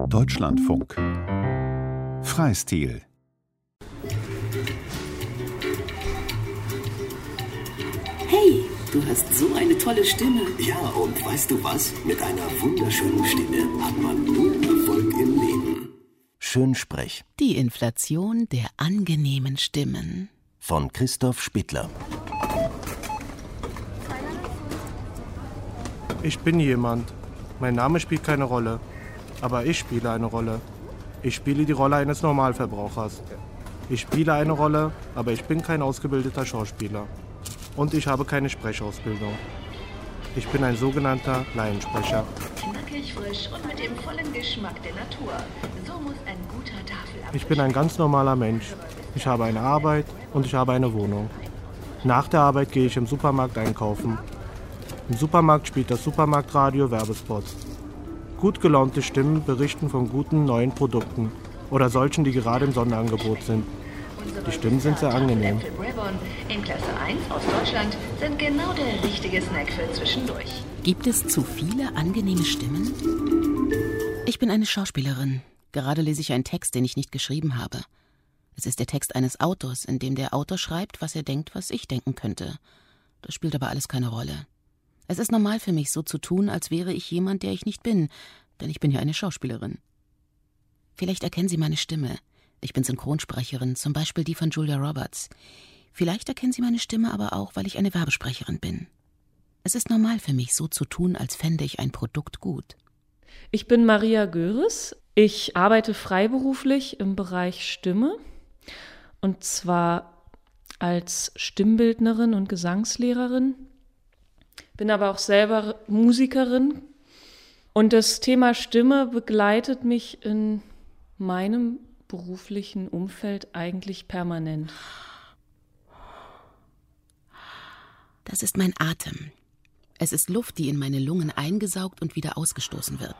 Deutschlandfunk Freistil Hey, du hast so eine tolle Stimme. Ja, und weißt du was? Mit einer wunderschönen Stimme hat man nur Erfolg im Leben. Schönsprech Die Inflation der angenehmen Stimmen. von Christoph Spittler. Ich bin jemand. Mein Name spielt keine Rolle. Aber ich spiele eine Rolle. Ich spiele die Rolle eines Normalverbrauchers. Ich spiele eine Rolle, aber ich bin kein ausgebildeter Schauspieler. Und ich habe keine Sprechausbildung. Ich bin ein sogenannter Laiensprecher. Knackig frisch und mit dem vollen Geschmack der Natur. So muss ein guter Tafelapfel. Ich bin ein ganz normaler Mensch. Ich habe eine Arbeit und ich habe eine Wohnung. Nach der Arbeit gehe ich im Supermarkt einkaufen. Im Supermarkt spielt das Supermarktradio Werbespots. Gut gelaunte Stimmen berichten von guten neuen Produkten oder solchen, die gerade im Sonderangebot sind. Die Stimmen sind sehr angenehm. In Klasse 1 aus Deutschland sind genau der richtige Snack für zwischendurch. Gibt es zu viele angenehme Stimmen? Ich bin eine Schauspielerin. Gerade lese ich einen Text, den ich nicht geschrieben habe. Es ist der Text eines Autors, in dem der Autor schreibt, was er denkt, was ich denken könnte. Das spielt aber alles keine Rolle. Es ist normal für mich, so zu tun, als wäre ich jemand, der ich nicht bin, denn ich bin ja eine Schauspielerin. Vielleicht erkennen Sie meine Stimme. Ich bin Synchronsprecherin, zum Beispiel die von Julia Roberts. Vielleicht erkennen Sie meine Stimme aber auch, weil ich eine Werbesprecherin bin. Es ist normal für mich, so zu tun, als fände ich ein Produkt gut. Ich bin Maria Göres. Ich arbeite freiberuflich im Bereich Stimme und zwar als Stimmbildnerin und Gesangslehrerin. Bin aber auch selber Musikerin und das Thema Stimme begleitet mich in meinem beruflichen Umfeld eigentlich permanent. Das ist mein Atem. Es ist Luft, die in meine Lungen eingesaugt und wieder ausgestoßen wird.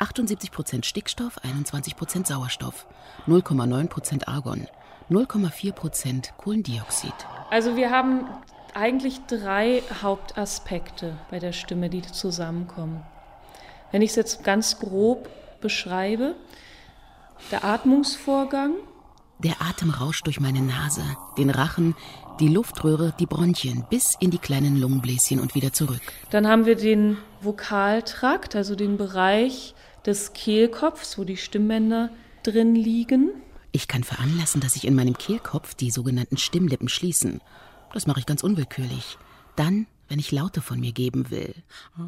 78% Stickstoff, 21% Sauerstoff, 0,9% Argon, 0,4% Kohlendioxid. Also wir haben eigentlich drei Hauptaspekte bei der Stimme, die zusammenkommen. Wenn ich es jetzt ganz grob beschreibe, der Atmungsvorgang, Der Atem rauscht durch meine Nase, den Rachen, die Luftröhre, die Bronchien bis in die kleinen Lungenbläschen und wieder zurück. dann haben wir den Vokaltrakt, also den Bereich des Kehlkopfs, wo die Stimmbänder drin liegen. Ich kann veranlassen, dass sich in meinem Kehlkopf die sogenannten Stimmlippen schließen. Das mache ich ganz unwillkürlich. Dann, wenn ich Laute von mir geben will. Und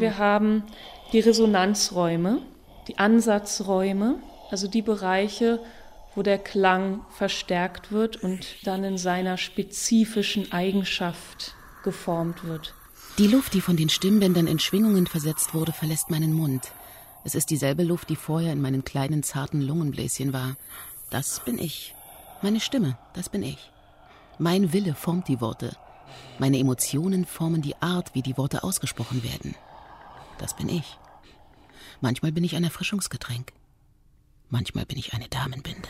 wir haben die Resonanzräume, die Ansatzräume, also die Bereiche, wo der Klang verstärkt wird und dann in seiner spezifischen Eigenschaft geformt wird. Die Luft, die von den Stimmbändern in Schwingungen versetzt wurde, verlässt meinen Mund. Es ist dieselbe Luft, die vorher in meinen kleinen, zarten Lungenbläschen war. Das bin ich. Meine Stimme, das bin ich. Mein Wille formt die Worte. Meine Emotionen formen die Art, wie die Worte ausgesprochen werden. Das bin ich. Manchmal bin ich ein Erfrischungsgetränk. Manchmal bin ich eine Damenbinde.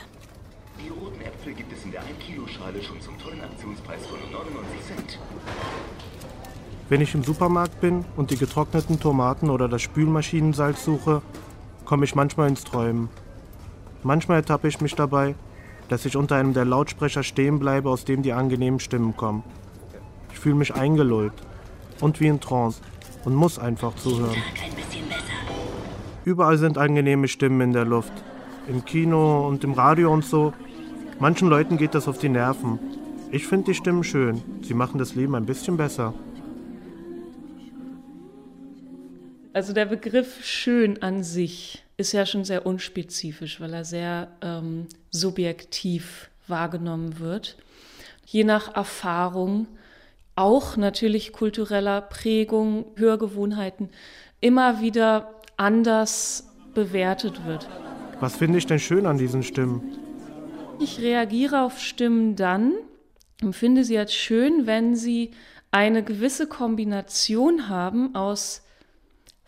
Die roten Äpfel gibt es in der 1-Kilo-Schale schon zum tollen Aktionspreis von 99 Cent. Wenn ich im Supermarkt bin und die getrockneten Tomaten oder das Spülmaschinensalz suche, komme ich manchmal ins Träumen. Manchmal ertappe ich mich dabei, dass ich unter einem der Lautsprecher stehen bleibe, aus dem die angenehmen Stimmen kommen. Ich fühle mich eingelullt und wie in Trance und muss einfach zuhören. Überall sind angenehme Stimmen in der Luft. Im Kino und im Radio und so. Manchen Leuten geht das auf die Nerven. Ich finde die Stimmen schön. Sie machen das Leben ein bisschen besser. Also der Begriff schön an sich ist ja schon sehr unspezifisch, weil er sehr ähm, subjektiv wahrgenommen wird. Je nach Erfahrung, auch natürlich kultureller Prägung, Hörgewohnheiten, immer wieder anders bewertet wird. Was finde ich denn schön an diesen Stimmen? Ich reagiere auf Stimmen dann, empfinde sie als schön, wenn sie eine gewisse Kombination haben aus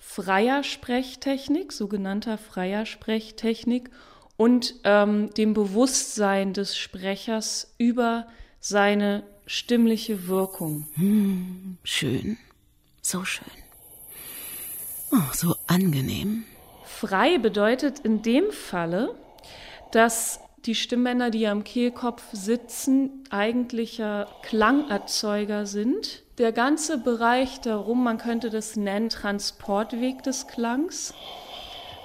freier Sprechtechnik, sogenannter freier Sprechtechnik, und ähm, dem Bewusstsein des Sprechers über seine stimmliche Wirkung. Schön. So schön. Oh, so angenehm. Frei bedeutet in dem Falle, dass die Stimmbänder, die am Kehlkopf sitzen, eigentlicher Klangerzeuger sind. Der ganze Bereich darum, man könnte das nennen Transportweg des Klangs.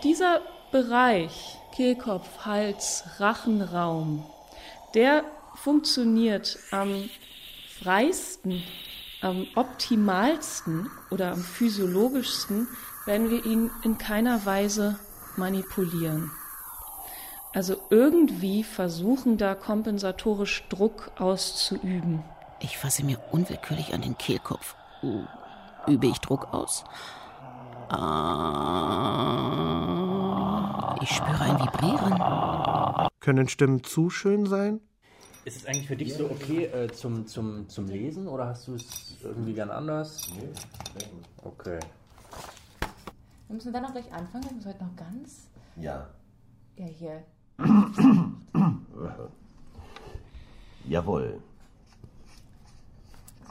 Dieser Bereich, Kehlkopf, Hals, Rachenraum, der funktioniert am freisten, am optimalsten oder am physiologischsten, wenn wir ihn in keiner Weise manipulieren. Also irgendwie versuchen da kompensatorisch Druck auszuüben. Ich fasse mir unwillkürlich an den Kehlkopf. Uh, übe ich Druck aus? Ah, ich spüre ein Vibrieren. Können Stimmen zu schön sein? Ist es eigentlich für dich so okay äh, zum, zum, zum Lesen oder hast du es irgendwie gern anders? Nee. Okay. Wir müssen dann auch gleich anfangen. Wir müssen heute noch ganz. Ja. Ja, hier. Jawohl.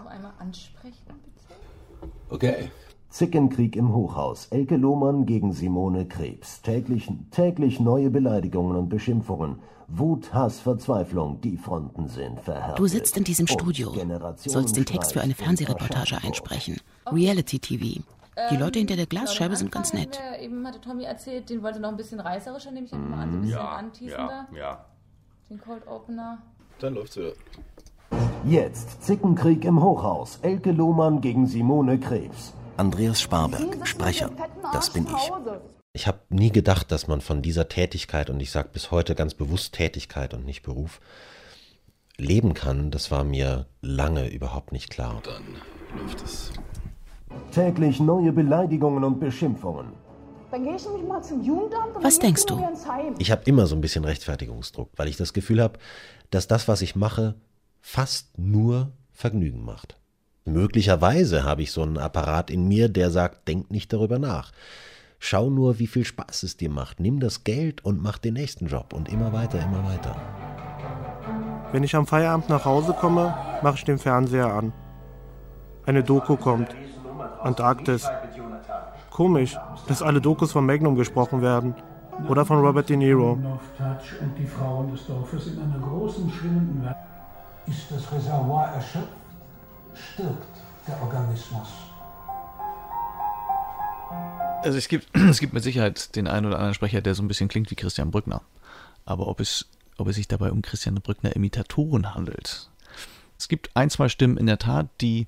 So einmal ansprechen, bitte. Okay. Zickenkrieg im Hochhaus. Elke Lohmann gegen Simone Krebs. Täglich, täglich neue Beleidigungen und Beschimpfungen. Wut, Hass, Verzweiflung. Die Fronten sind verhärtet. Du sitzt in diesem Studio, sollst den Text für eine Fernsehreportage einsprechen. Reality TV. Die Leute hinter der Glasscheibe sind ganz nett. Der, eben hatte Tommy erzählt, den wollte noch ein bisschen reißerischer, nehme ich mal an, so ein bisschen anteasender. ja. Den Cold Opener. Dann läuft's wieder. Jetzt Zickenkrieg im Hochhaus. Elke Lohmann gegen Simone Krebs. Andreas Sparberg, Sprecher. Das bin ich. Ich habe nie gedacht, dass man von dieser Tätigkeit, und ich sage bis heute ganz bewusst Tätigkeit und nicht Beruf, leben kann. Das war mir lange überhaupt nicht klar. Dann läuft es. Täglich neue Beleidigungen und Beschimpfungen. Dann gehe ich nämlich mal zum Jugendamt und Was denkst du? Ich habe immer so ein bisschen Rechtfertigungsdruck, weil ich das Gefühl habe, dass das, was ich mache, fast nur Vergnügen macht. Möglicherweise habe ich so einen Apparat in mir, der sagt, denk nicht darüber nach. Schau nur, wie viel Spaß es dir macht. Nimm das Geld und mach den nächsten Job und immer weiter, immer weiter. Wenn ich am Feierabend nach Hause komme, mache ich den Fernseher an. Eine Doku kommt. Antarktis. Komisch, dass alle Dokus von Magnum gesprochen werden. Oder von Robert De Niro. Ist das Reservoir erschöpft, stirbt der Organismus. Also es gibt, es gibt mit Sicherheit den einen oder anderen Sprecher, der so ein bisschen klingt wie Christian Brückner. Aber ob es, ob es sich dabei um Christian Brückner Imitatoren handelt. Es gibt ein, zwei Stimmen in der Tat, die,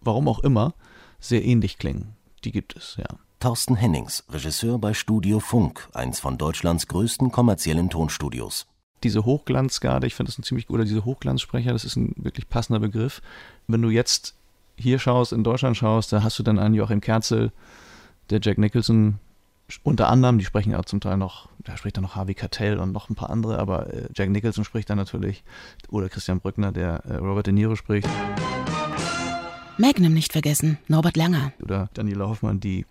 warum auch immer, sehr ähnlich klingen. Die gibt es, ja. Thorsten Hennings, Regisseur bei Studio Funk, eins von Deutschlands größten kommerziellen Tonstudios. Diese Hochglanzgarde, ich finde das ein ziemlich guter, diese Hochglanzsprecher, das ist ein wirklich passender Begriff. Wenn du jetzt hier schaust, in Deutschland schaust, da hast du dann einen Joachim Kerzel, der Jack Nicholson unter anderem, die sprechen ja zum Teil noch, da spricht dann noch Harvey Keitel und noch ein paar andere, aber äh, Jack Nicholson spricht dann natürlich, oder Christian Brückner, der äh, Robert De Niro spricht, Magnum nicht vergessen, Norbert Langer. oder Daniela Hoffmann, die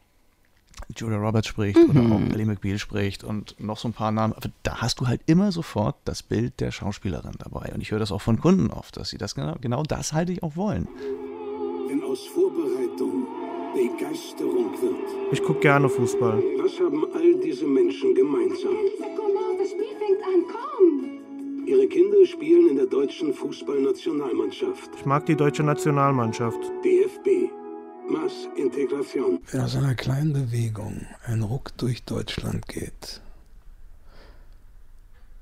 Julia Roberts spricht Mhm. oder auch Ellie McBeal spricht und noch so ein paar Namen. Aber da hast du halt immer sofort das Bild der Schauspielerin dabei. Und ich höre das auch von Kunden oft, dass sie das genau, genau das halte ich auch wollen. Wenn aus Vorbereitung Begeisterung wird, Ich gucke gerne Fußball. was haben all diese Menschen gemeinsam? Das Spiel fängt an, komm! Ihre Kinder spielen in der deutschen Fußballnationalmannschaft. Ich mag die deutsche Nationalmannschaft. DFB. Massintegration. Wenn aus einer kleinen Bewegung ein Ruck durch Deutschland geht,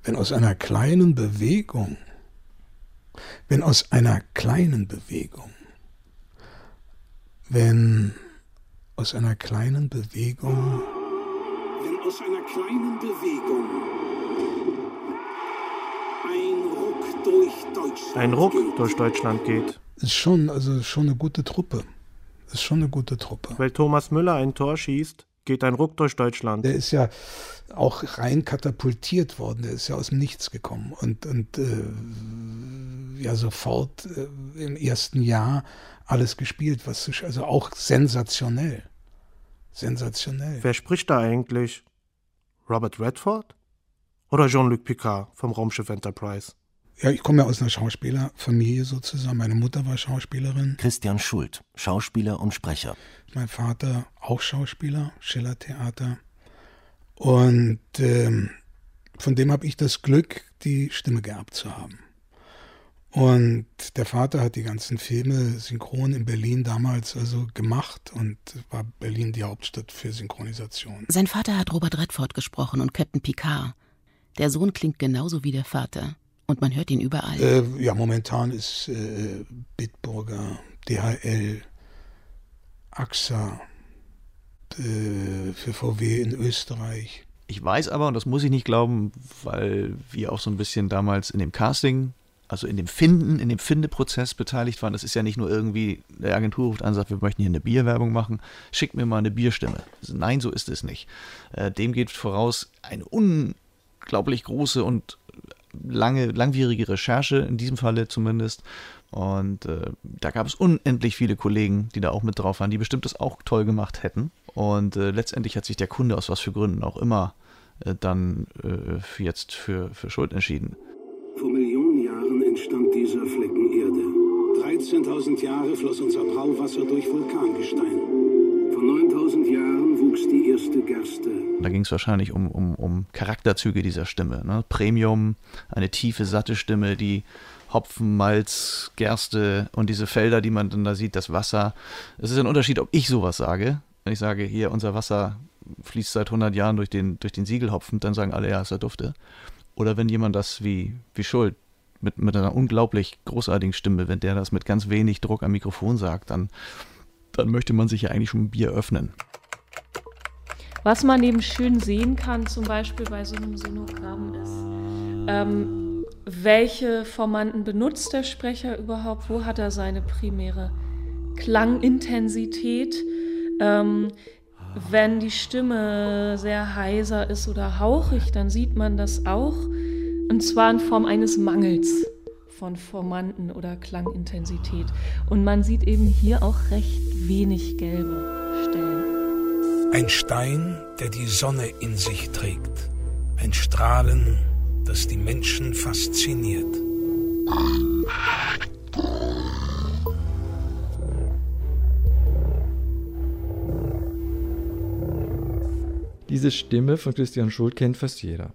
wenn aus einer kleinen Bewegung, wenn aus einer kleinen Bewegung, wenn aus einer kleinen Bewegung, Wenn aus einer kleinen Bewegung ein Ruck durch Deutschland Ein Ruck durch Deutschland geht. ist schon, also schon eine gute Truppe. Ist schon eine gute Truppe. Weil Thomas Müller ein Tor schießt, geht ein Ruck durch Deutschland. Der ist ja auch rein katapultiert worden. Der ist ja aus dem Nichts gekommen und, und äh, ja sofort äh, im ersten Jahr alles gespielt, was also auch sensationell. Sensationell. Wer spricht da eigentlich? Robert Redford? Oder Jean-Luc Picard vom Raumschiff Enterprise? Ja, ich komme ja aus einer Schauspielerfamilie sozusagen. Meine Mutter war Schauspielerin. Christian Schult, Schauspieler und Sprecher. Mein Vater auch Schauspieler, Schillertheater. Und ähm, von dem habe ich das Glück, die Stimme geerbt zu haben. Und der Vater hat die ganzen Filme synchron in Berlin damals also gemacht und war Berlin die Hauptstadt für Synchronisation. Sein Vater hat Robert Redford gesprochen und Captain Picard. Der Sohn klingt genauso wie der Vater. Und man hört ihn überall. Äh, ja, momentan ist äh, Bitburger, DHL, AXA, äh, für VW in Österreich. Ich weiß aber, und das muss ich nicht glauben, weil wir auch so ein bisschen damals in dem Casting, also in dem Finden, in dem Findeprozess beteiligt waren. Das ist ja nicht nur irgendwie, der Agentur ruft an und sagt, wir möchten hier eine Bierwerbung machen, schickt mir mal eine Bierstimme. Nein, so ist es nicht. Äh, dem geht voraus eine unglaublich große und lange, langwierige Recherche, in diesem Falle zumindest. Und äh, da gab es unendlich viele Kollegen, die da auch mit drauf waren, die bestimmt das auch toll gemacht hätten. Und äh, letztendlich hat sich der Kunde aus was für Gründen auch immer äh, dann äh, jetzt für, für Schuld entschieden. Vor Millionen Jahren entstand dieser Flecken Erde. 13.000 Jahre floss unser Brauwasser durch Vulkangestein. Vor 9.000 Jahren wuchs die erste Gerste. Da ging es wahrscheinlich um, um, um Charakterzüge dieser Stimme. Ne? Premium, eine tiefe, satte Stimme, die Hopfen, Malz, Gerste und diese Felder, die man dann da sieht, das Wasser. Es ist ein Unterschied, ob ich sowas sage. Wenn ich sage, hier, unser Wasser fließt seit 100 Jahren durch den, durch den Siegelhopfen, dann sagen alle, ja, ist er dufte. Oder wenn jemand das wie, wie Schuld mit, mit einer unglaublich großartigen Stimme, wenn der das mit ganz wenig Druck am Mikrofon sagt, dann, dann möchte man sich ja eigentlich schon ein Bier öffnen. Was man eben schön sehen kann, zum Beispiel bei so einem Sonogramm, ist, ähm, welche Formanten benutzt der Sprecher überhaupt? Wo hat er seine primäre Klangintensität? Ähm, wenn die Stimme sehr heiser ist oder hauchig, dann sieht man das auch. Und zwar in Form eines Mangels von Formanten oder Klangintensität. Und man sieht eben hier auch recht wenig gelbe Stellen. Ein Stein, der die Sonne in sich trägt. Ein Strahlen, das die Menschen fasziniert. Diese Stimme von Christian Schult kennt fast jeder.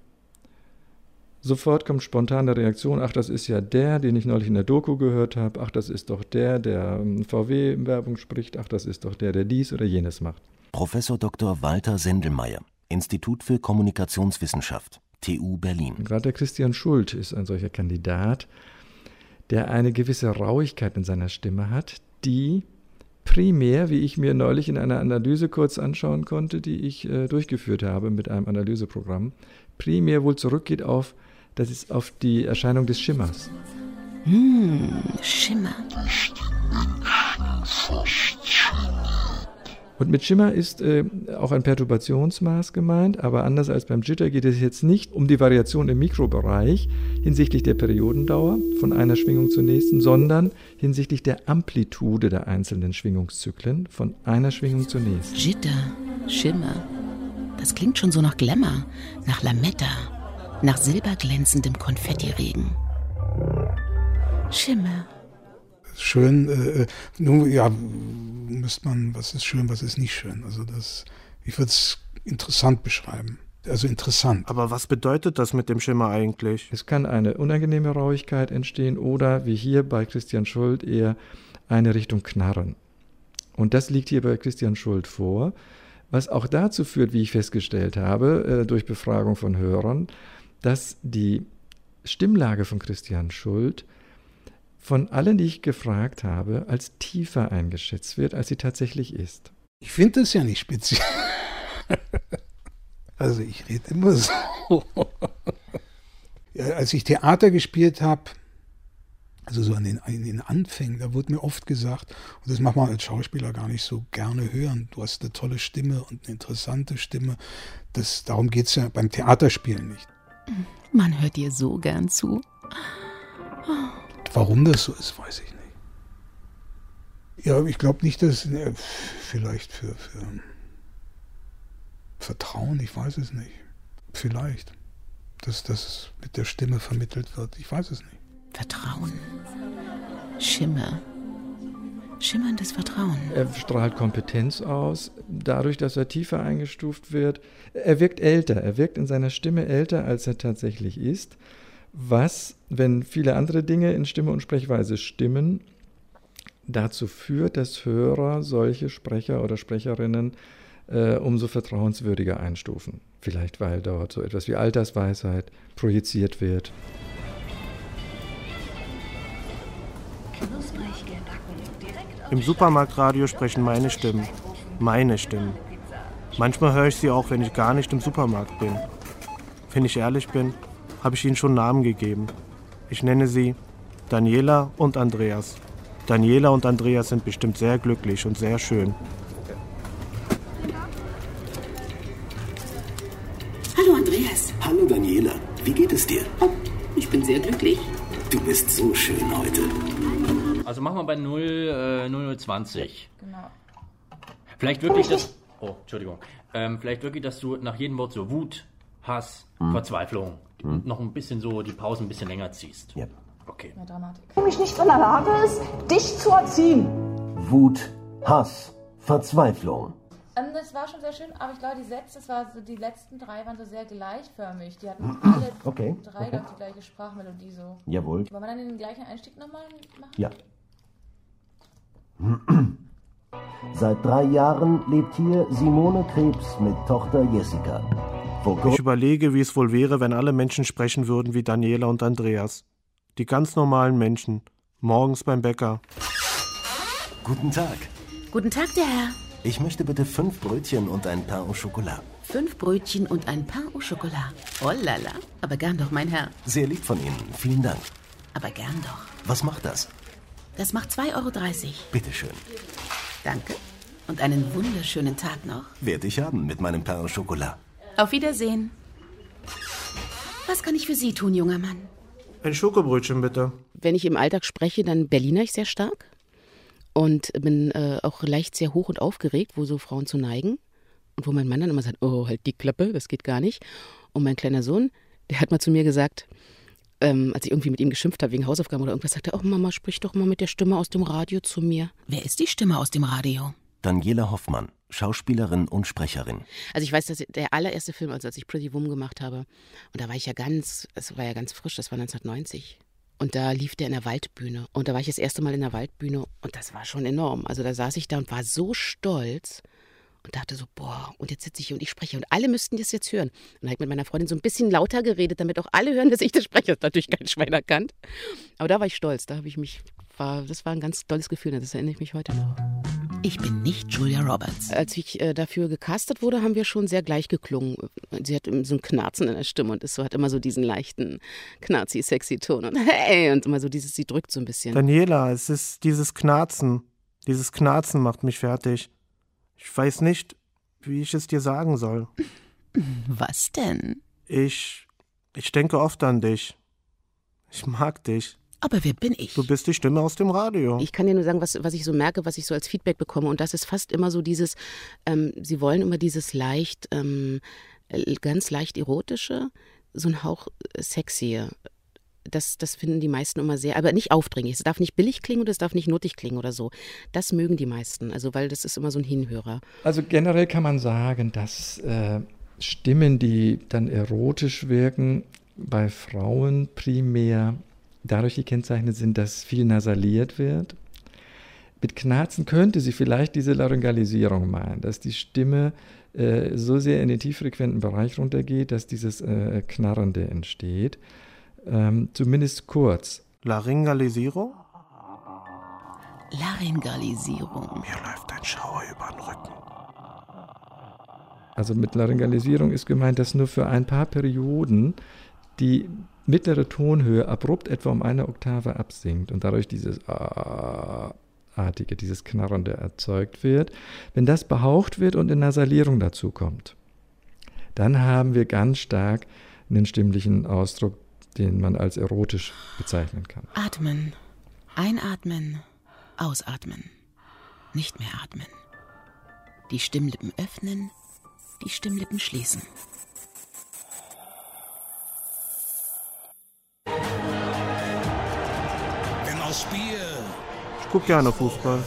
Sofort kommt spontane Reaktion, ach, das ist ja der, den ich neulich in der Doku gehört habe, ach, das ist doch der, der ähm, VW-Werbung spricht, ach, das ist doch der, der dies oder jenes macht. Professor Dr. Walter Sendelmeier, Institut für Kommunikationswissenschaft, TU Berlin. Gerade der Christian Schult ist ein solcher Kandidat, der eine gewisse Rauigkeit in seiner Stimme hat, die primär, wie ich mir neulich in einer Analyse kurz anschauen konnte, die ich äh, durchgeführt habe mit einem Analyseprogramm, primär wohl zurückgeht auf, das ist auf die Erscheinung des Schimmers. Hm, Schimmer. Und mit Schimmer ist äh, auch ein Perturbationsmaß gemeint, aber anders als beim Jitter geht es jetzt nicht um die Variation im Mikrobereich hinsichtlich der Periodendauer von einer Schwingung zur nächsten, sondern hinsichtlich der Amplitude der einzelnen Schwingungszyklen von einer Schwingung zur nächsten. Jitter, Schimmer. Das klingt schon so nach Glamour, nach Lametta, nach silberglänzendem Konfettiregen. Schimmer. Schön, äh, nun, ja, müsste man, was ist schön, was ist nicht schön. Also das, ich würde es interessant beschreiben. Also interessant. Aber was bedeutet das mit dem Schimmer eigentlich? Es kann eine unangenehme Rauigkeit entstehen oder, wie hier bei Christian Schuld, eher eine Richtung Knarren. Und das liegt hier bei Christian Schuld vor, was auch dazu führt, wie ich festgestellt habe, äh, durch Befragung von Hörern, dass die Stimmlage von Christian Schuld von allen, die ich gefragt habe, als tiefer eingeschätzt wird, als sie tatsächlich ist. Ich finde das ja nicht speziell. also ich rede immer so. ja, als ich Theater gespielt habe, also so an den, in den Anfängen, da wurde mir oft gesagt, und das macht man als Schauspieler gar nicht so gerne hören, du hast eine tolle Stimme und eine interessante Stimme. Das, darum geht es ja beim Theaterspielen nicht. Man hört dir so gern zu. Warum das so ist, weiß ich nicht. Ja, ich glaube nicht, dass ne, vielleicht für, für Vertrauen, ich weiß es nicht. Vielleicht, dass das mit der Stimme vermittelt wird, ich weiß es nicht. Vertrauen. Schimmer. Schimmerndes Vertrauen. Er strahlt Kompetenz aus, dadurch, dass er tiefer eingestuft wird. Er wirkt älter, er wirkt in seiner Stimme älter, als er tatsächlich ist. Was, wenn viele andere Dinge in Stimme und Sprechweise stimmen, dazu führt, dass Hörer solche Sprecher oder Sprecherinnen äh, umso vertrauenswürdiger einstufen. Vielleicht weil dort so etwas wie Altersweisheit projiziert wird. Im Supermarktradio sprechen meine Stimmen. Meine Stimmen. Manchmal höre ich sie auch, wenn ich gar nicht im Supermarkt bin. Wenn ich ehrlich bin, habe ich ihnen schon Namen gegeben. Ich nenne sie Daniela und Andreas. Daniela und Andreas sind bestimmt sehr glücklich und sehr schön. Hallo Andreas. Hallo Daniela. Wie geht es dir? Oh, ich bin sehr glücklich. Du bist so schön heute. Also machen wir bei Null 20. Genau. Vielleicht wirklich das. Oh, Entschuldigung. Ähm, vielleicht wirklich, dass du nach jedem Wort so Wut, Hass, hm. Verzweiflung hm. noch ein bisschen so die Pause ein bisschen länger ziehst. Ja. Okay. Mehr Dramatik. Wenn mich nicht in der Lage ist, dich zu erziehen. Wut, Hass, Verzweiflung. Ähm, das war schon sehr schön, aber ich glaube, die Sätze, das war so, die letzten drei waren so sehr gleichförmig. Die hatten mhm. alle okay. drei okay. die gleiche Sprachmelodie so. Jawohl. Wollen wir dann den gleichen Einstieg nochmal machen? Ja. Seit drei Jahren lebt hier Simone Krebs mit Tochter Jessica. Ich überlege, wie es wohl wäre, wenn alle Menschen sprechen würden wie Daniela und Andreas. Die ganz normalen Menschen. Morgens beim Bäcker. Guten Tag. Guten Tag, der Herr. Ich möchte bitte fünf Brötchen und ein Pain au Chocolat. Fünf Brötchen und ein Pain au Chocolat. Oh lala. Aber gern doch, mein Herr. Sehr lieb von Ihnen. Vielen Dank. Aber gern doch. Was macht das? Das macht 2,30 Euro. Bitte schön. Danke. Und einen wunderschönen Tag noch. Werde ich haben mit meinem Pain au Chocolat. Auf Wiedersehen. Was kann ich für Sie tun, junger Mann? Ein Schokobrötchen bitte. Wenn ich im Alltag spreche, dann Berliner ich sehr stark und bin äh, auch leicht sehr hoch und aufgeregt, wo so Frauen zu neigen und wo mein Mann dann immer sagt, oh, halt die Klappe, das geht gar nicht. Und mein kleiner Sohn, der hat mal zu mir gesagt, ähm, als ich irgendwie mit ihm geschimpft habe wegen Hausaufgaben oder irgendwas, sagte er, oh Mama, sprich doch mal mit der Stimme aus dem Radio zu mir. Wer ist die Stimme aus dem Radio? Daniela Hoffmann, Schauspielerin und Sprecherin. Also ich weiß, dass der allererste Film, also als ich Pretty Woman gemacht habe, und da war ich ja ganz, es war ja ganz frisch, das war 1990. Und da lief der in der Waldbühne. Und da war ich das erste Mal in der Waldbühne und das war schon enorm. Also da saß ich da und war so stolz und dachte so, boah, und jetzt sitze ich hier und ich spreche und alle müssten das jetzt hören. Und dann habe ich mit meiner Freundin so ein bisschen lauter geredet, damit auch alle hören, dass ich das spreche. Das hat natürlich kein Schwein erkannt. Aber da war ich stolz, da habe ich mich, war, das war ein ganz tolles Gefühl, das erinnere ich mich heute noch. Ich bin nicht Julia Roberts. Als ich äh, dafür gecastet wurde, haben wir schon sehr gleich geklungen. Sie hat so ein Knarzen in der Stimme und ist so, hat immer so diesen leichten, knarzi-sexy Ton und hey, und immer so dieses, sie drückt so ein bisschen. Daniela, es ist dieses Knarzen. Dieses Knarzen macht mich fertig. Ich weiß nicht, wie ich es dir sagen soll. Was denn? Ich. Ich denke oft an dich. Ich mag dich. Aber wer bin ich? Du bist die Stimme aus dem Radio. Ich kann dir nur sagen, was, was ich so merke, was ich so als Feedback bekomme. Und das ist fast immer so dieses, ähm, sie wollen immer dieses leicht, ähm, äh, ganz leicht erotische, so ein Hauch äh, sexy. Das, das finden die meisten immer sehr, aber nicht aufdringlich. Es darf nicht billig klingen oder es darf nicht nuttig klingen oder so. Das mögen die meisten, also weil das ist immer so ein Hinhörer. Also generell kann man sagen, dass äh, Stimmen, die dann erotisch wirken, bei Frauen primär dadurch gekennzeichnet sind, dass viel nasaliert wird. Mit Knarzen könnte sie vielleicht diese Laryngalisierung meinen, dass die Stimme äh, so sehr in den tieffrequenten Bereich runtergeht, dass dieses äh, Knarrende entsteht. Ähm, zumindest kurz. Laryngalisierung? Laryngalisierung. Mir läuft ein Schauer über den Rücken. Also mit Laryngalisierung ist gemeint, dass nur für ein paar Perioden die mittlere Tonhöhe abrupt etwa um eine Oktave absinkt und dadurch dieses artige, dieses Knarrende erzeugt wird. Wenn das behaucht wird und in Nasalierung dazu kommt, dann haben wir ganz stark einen stimmlichen Ausdruck, den man als erotisch bezeichnen kann. Atmen. Einatmen. Ausatmen. Nicht mehr atmen. Die Stimmlippen öffnen. Die Stimmlippen schließen. Ich gucke gerne Fußball.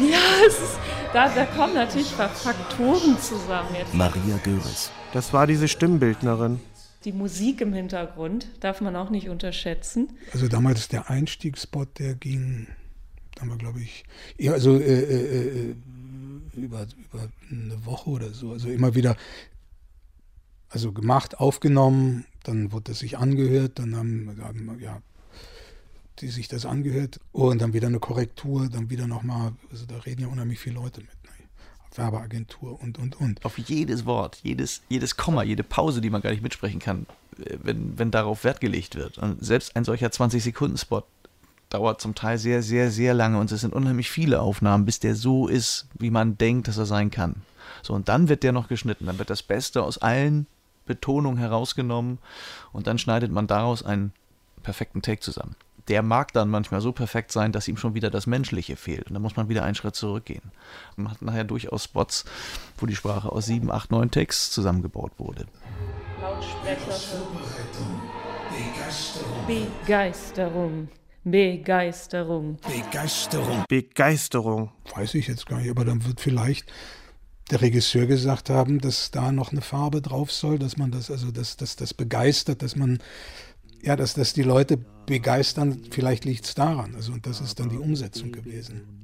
ja, es ist, da, da kommen natürlich Faktoren zusammen jetzt. Maria Göres. Das war diese Stimmbildnerin. Die Musik im Hintergrund darf man auch nicht unterschätzen. Also damals der Einstiegsspot, der ging, haben wir glaube ich, ja, also äh, äh, äh, über, über eine Woche oder so, also immer wieder, also gemacht, aufgenommen, dann wurde es sich angehört, dann haben, haben ja, die sich das angehört und dann wieder eine Korrektur, dann wieder nochmal, also da reden ja unheimlich viele Leute mit. Ne? Werbeagentur und, und, und. Auf jedes Wort, jedes, jedes Komma, jede Pause, die man gar nicht mitsprechen kann, äh, wenn, wenn darauf Wert gelegt wird. Und selbst ein solcher 20-Sekunden-Spot dauert zum Teil sehr, sehr, sehr lange und es sind unheimlich viele Aufnahmen, bis der so ist, wie man denkt, dass er sein kann. So, und dann wird der noch geschnitten, dann wird das Beste aus allen Betonungen herausgenommen und dann schneidet man daraus einen perfekten Take zusammen. Der mag dann manchmal so perfekt sein, dass ihm schon wieder das Menschliche fehlt. Und dann muss man wieder einen Schritt zurückgehen. Man hat nachher durchaus Spots, wo die Sprache aus sieben, acht, neun Takes zusammengebaut wurde. Lautsprecher. Begeisterung. Begeisterung. Begeisterung. Begeisterung. Weiß ich jetzt gar nicht, aber dann wird vielleicht der Regisseur gesagt haben, dass da noch eine Farbe drauf soll, dass man das, also dass das, das begeistert, dass man, ja, dass das die Leute begeistern, vielleicht liegt es daran. Also und das ist dann die Umsetzung gewesen.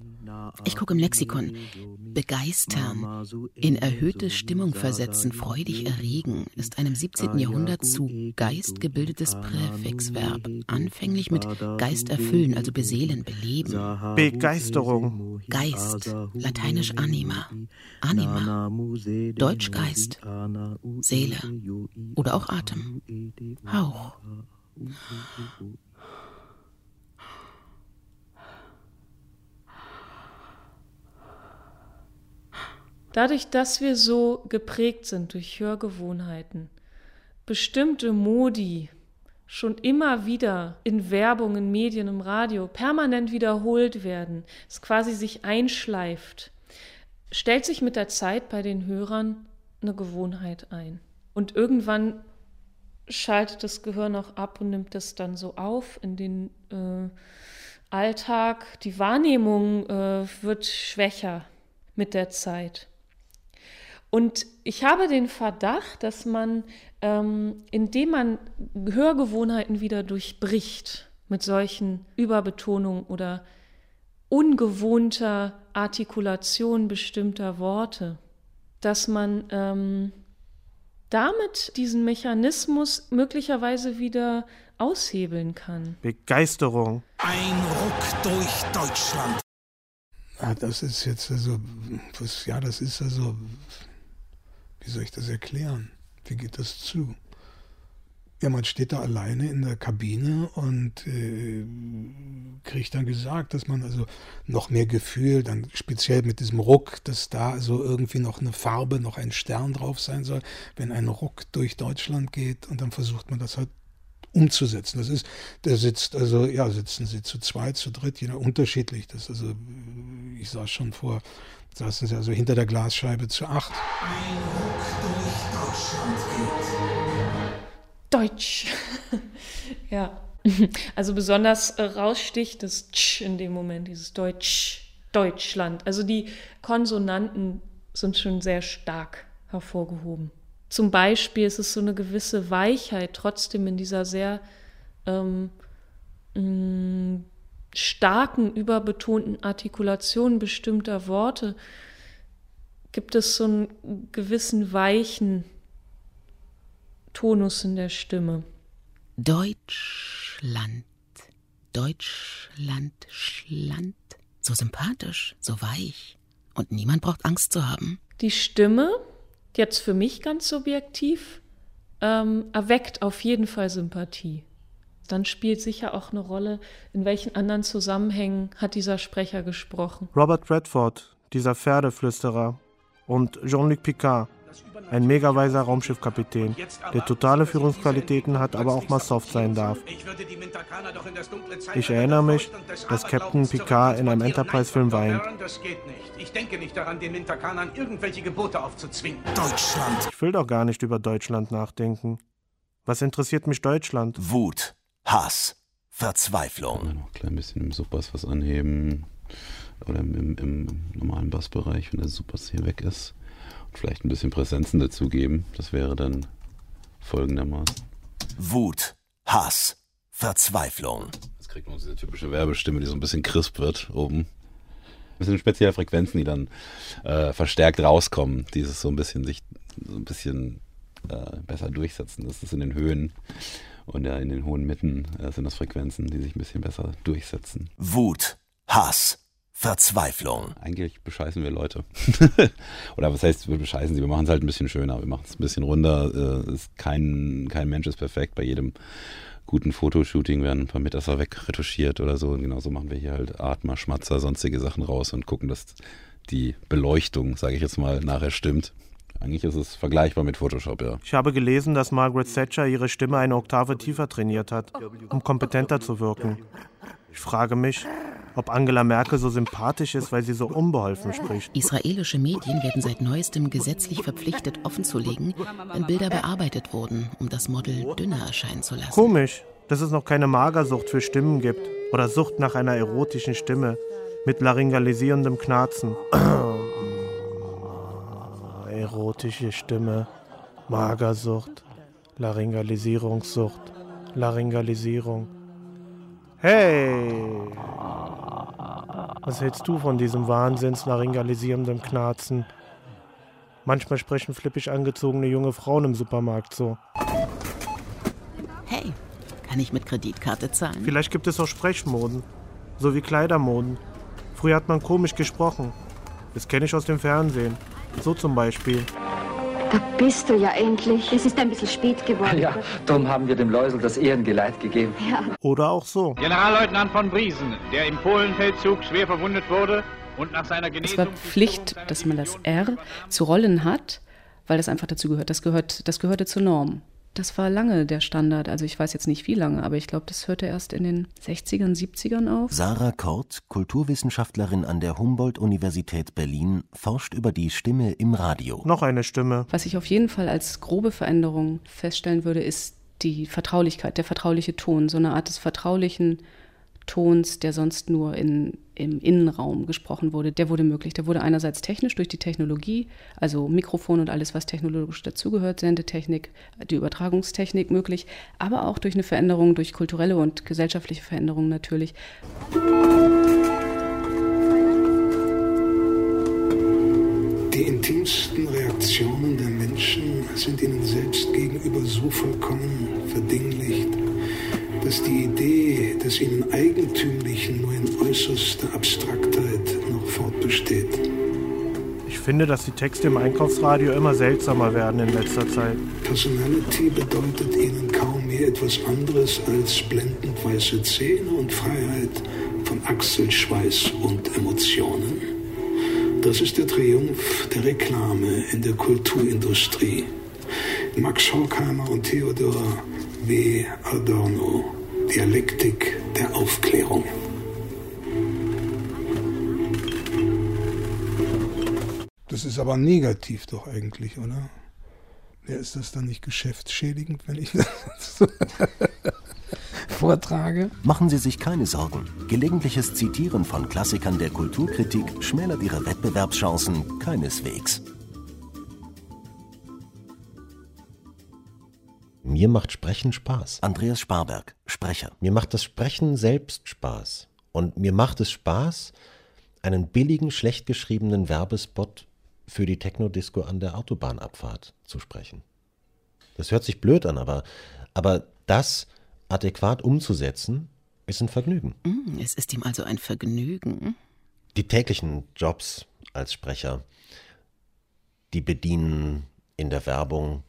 Ich gucke im Lexikon. Begeistern, in erhöhte Stimmung versetzen, freudig erregen, ist ein im 17. Jahrhundert zu Geist gebildetes Präfixverb, anfänglich mit Geist erfüllen, also beseelen, beleben. Begeisterung. Geist, lateinisch anima. Anima, Deutsch Geist, Seele oder auch Atem. Hauch. Dadurch, dass wir so geprägt sind durch Hörgewohnheiten, bestimmte Modi schon immer wieder in Werbung, in Medien, im Radio permanent wiederholt werden, es quasi sich einschleift, stellt sich mit der Zeit bei den Hörern eine Gewohnheit ein. Und irgendwann schaltet das Gehirn auch ab und nimmt das dann so auf in den äh, Alltag. Die Wahrnehmung äh, wird schwächer mit der Zeit. Und ich habe den Verdacht, dass man, ähm, indem man Hörgewohnheiten wieder durchbricht mit solchen Überbetonungen oder ungewohnter Artikulation bestimmter Worte, dass man ähm, damit diesen Mechanismus möglicherweise wieder aushebeln kann. Begeisterung. Ein Ruck durch Deutschland. Ja, das ist jetzt also, was, ja, das ist also wie soll ich das erklären? Wie geht das zu? Ja, man steht da alleine in der Kabine und äh, kriegt dann gesagt, dass man also noch mehr Gefühl, dann speziell mit diesem Ruck, dass da also irgendwie noch eine Farbe, noch ein Stern drauf sein soll, wenn ein Ruck durch Deutschland geht und dann versucht man das halt umzusetzen. Das ist, der sitzt, also ja, sitzen sie zu zweit, zu dritt, jeder unterschiedlich. Das also, ich saß schon vor saßen sie also hinter der Glasscheibe zu acht. Ein Ruck durch Deutschland geht. Deutsch. ja. Also besonders äh, raussticht das Tsch in dem Moment, dieses Deutsch, Deutschland. Also die Konsonanten sind schon sehr stark hervorgehoben. Zum Beispiel ist es so eine gewisse Weichheit trotzdem in dieser sehr ähm, mm, starken, überbetonten Artikulation bestimmter Worte gibt es so einen gewissen weichen Tonus in der Stimme. Deutschland, Deutschland, Schland. So sympathisch, so weich. Und niemand braucht Angst zu haben. Die Stimme, jetzt für mich ganz subjektiv, ähm, erweckt auf jeden Fall Sympathie dann spielt sicher auch eine Rolle, in welchen anderen Zusammenhängen hat dieser Sprecher gesprochen. Robert Redford, dieser Pferdeflüsterer, und Jean-Luc Picard, ein megaweiser Raumschiffkapitän, der totale Führungsqualitäten hat, aber auch mal soft sein darf. Ich erinnere mich, dass Captain Picard in einem Enterprise-Film weint. Ich denke nicht daran, den Mintakanern irgendwelche Gebote aufzuzwingen. Deutschland. Ich will doch gar nicht über Deutschland nachdenken. Was interessiert mich Deutschland? Wut. Hass, Verzweiflung. Dann noch ein klein bisschen im Subbass was anheben oder im, im, im normalen Bassbereich, wenn der Subbass hier weg ist. Vielleicht ein bisschen Präsenzen dazugeben. Das wäre dann folgendermaßen. Wut, Hass, Verzweiflung. Jetzt kriegt man diese typische Werbestimme, die so ein bisschen crisp wird oben. Das sind spezielle Frequenzen, die dann äh, verstärkt rauskommen, dieses so ein bisschen sich so ein bisschen äh, besser durchsetzen. Das ist in den Höhen und ja, in den hohen Mitten äh, sind das Frequenzen, die sich ein bisschen besser durchsetzen. Wut, Hass, Verzweiflung. Eigentlich bescheißen wir Leute. Oder was heißt, wir bescheißen sie? Wir machen es halt ein bisschen schöner, wir machen es ein bisschen runder. Äh, ist kein, kein Mensch ist perfekt. Bei jedem guten Fotoshooting werden ein paar Meter wegretuschiert oder so. Und genauso machen wir hier halt Atmer, Schmatzer, sonstige Sachen raus und gucken, dass die Beleuchtung, sage ich jetzt mal, nachher stimmt. Eigentlich ist es vergleichbar mit Photoshop, ja. Ich habe gelesen, dass Margaret Thatcher ihre Stimme eine Oktave tiefer trainiert hat, um kompetenter zu wirken. Ich frage mich, ob Angela Merkel so sympathisch ist, weil sie so unbeholfen spricht. Israelische Medien werden seit neuestem gesetzlich verpflichtet, offenzulegen, wenn Bilder bearbeitet wurden, um das Model dünner erscheinen zu lassen. Komisch, dass es noch keine Magersucht für Stimmen gibt oder Sucht nach einer erotischen Stimme mit laryngalisierendem Knarzen. Erotische Stimme, Magersucht, Laryngalisierungssucht, Laryngalisierung. Hey! Was hältst du von diesem wahnsinns laryngalisierenden Knarzen? Manchmal sprechen flippig angezogene junge Frauen im Supermarkt so. Hey, kann ich mit Kreditkarte zahlen? Vielleicht gibt es auch Sprechmoden, so wie Kleidermoden. Früher hat man komisch gesprochen. Das kenne ich aus dem Fernsehen. So zum Beispiel. Da bist du ja endlich. Es ist ein bisschen spät geworden. Ja, darum haben wir dem Läusel das Ehrengeleit gegeben. Ja. Oder auch so. Generalleutnant von Briesen, der im Polenfeldzug schwer verwundet wurde und nach seiner Genesung... Es war Pflicht, dass man das R zu rollen hat, weil das einfach dazu gehört. Das, gehört, das gehörte zur Norm. Das war lange der Standard. Also ich weiß jetzt nicht wie lange, aber ich glaube, das hörte erst in den 60ern, 70ern auf. Sarah Kort, Kulturwissenschaftlerin an der Humboldt-Universität Berlin, forscht über die Stimme im Radio. Noch eine Stimme. Was ich auf jeden Fall als grobe Veränderung feststellen würde, ist die Vertraulichkeit, der vertrauliche Ton, so eine Art des vertraulichen Tons, der sonst nur in, im Innenraum gesprochen wurde, der wurde möglich. Der wurde einerseits technisch durch die Technologie, also Mikrofon und alles, was technologisch dazugehört, Sendetechnik, die Übertragungstechnik möglich, aber auch durch eine Veränderung, durch kulturelle und gesellschaftliche Veränderungen natürlich. Die intimsten Reaktionen der Menschen sind ihnen selbst gegenüber so vollkommen verdinglicht, dass die Idee des ihnen Eigentümlichen nur in äußerster Abstraktheit noch fortbesteht. Ich finde, dass die Texte im Einkaufsradio immer seltsamer werden in letzter Zeit. Personality bedeutet ihnen kaum mehr etwas anderes als blendend weiße Zähne und Freiheit von Achselschweiß und Emotionen. Das ist der Triumph der Reklame in der Kulturindustrie. Max Horkheimer und Theodor W. Adorno, Dialektik der Aufklärung. Das ist aber negativ doch eigentlich, oder? Ja, ist das dann nicht geschäftsschädigend, wenn ich das vortrage? Machen Sie sich keine Sorgen. Gelegentliches Zitieren von Klassikern der Kulturkritik schmälert Ihre Wettbewerbschancen keineswegs. Mir macht Sprechen Spaß. Andreas Sparberg, Sprecher. Mir macht das Sprechen selbst Spaß. Und mir macht es Spaß, einen billigen, schlecht geschriebenen Werbespot für die Techno-Disco an der Autobahnabfahrt zu sprechen. Das hört sich blöd an, aber, aber das adäquat umzusetzen, ist ein Vergnügen. Mm, es ist ihm also ein Vergnügen. Die täglichen Jobs als Sprecher, die bedienen in der Werbung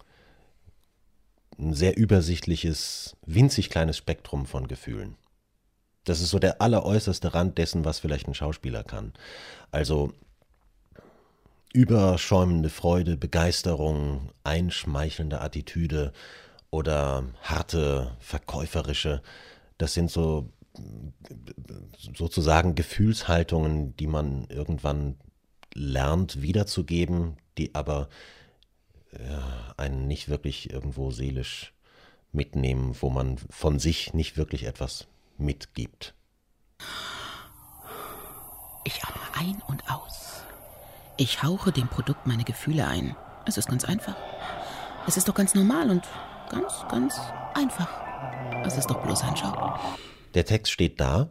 ein sehr übersichtliches, winzig kleines Spektrum von Gefühlen. Das ist so der alleräußerste Rand dessen, was vielleicht ein Schauspieler kann. Also überschäumende Freude, Begeisterung, einschmeichelnde Attitüde oder harte, verkäuferische, das sind so sozusagen Gefühlshaltungen, die man irgendwann lernt wiederzugeben, die aber einen nicht wirklich irgendwo seelisch mitnehmen, wo man von sich nicht wirklich etwas mitgibt. Ich atme ein und aus. Ich hauche dem Produkt meine Gefühle ein. Es ist ganz einfach. Es ist doch ganz normal und ganz, ganz einfach. Es ist doch bloß ein Job. Der Text steht da,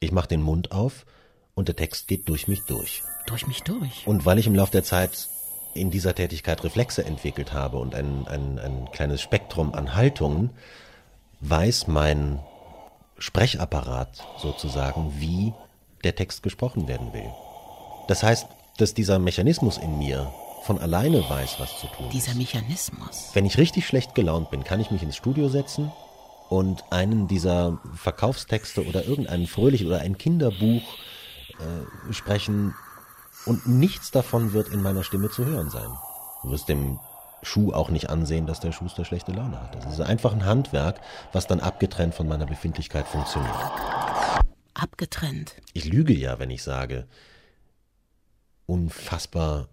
ich mache den Mund auf und der Text geht durch mich durch. Durch mich durch? Und weil ich im Laufe der Zeit in dieser Tätigkeit Reflexe entwickelt habe und ein, ein, ein kleines Spektrum an Haltungen, weiß mein Sprechapparat sozusagen, wie der Text gesprochen werden will. Das heißt, dass dieser Mechanismus in mir von alleine weiß, was zu tun Dieser Mechanismus. Wenn ich richtig schlecht gelaunt bin, kann ich mich ins Studio setzen und einen dieser Verkaufstexte oder irgendeinen fröhlichen oder ein Kinderbuch äh, sprechen und nichts davon wird in meiner Stimme zu hören sein. Du wirst dem Schuh auch nicht ansehen, dass der Schuster schlechte Laune hat. Das ist einfach ein Handwerk, was dann abgetrennt von meiner Befindlichkeit funktioniert. Abgetrennt. Ich lüge ja, wenn ich sage, unfassbar,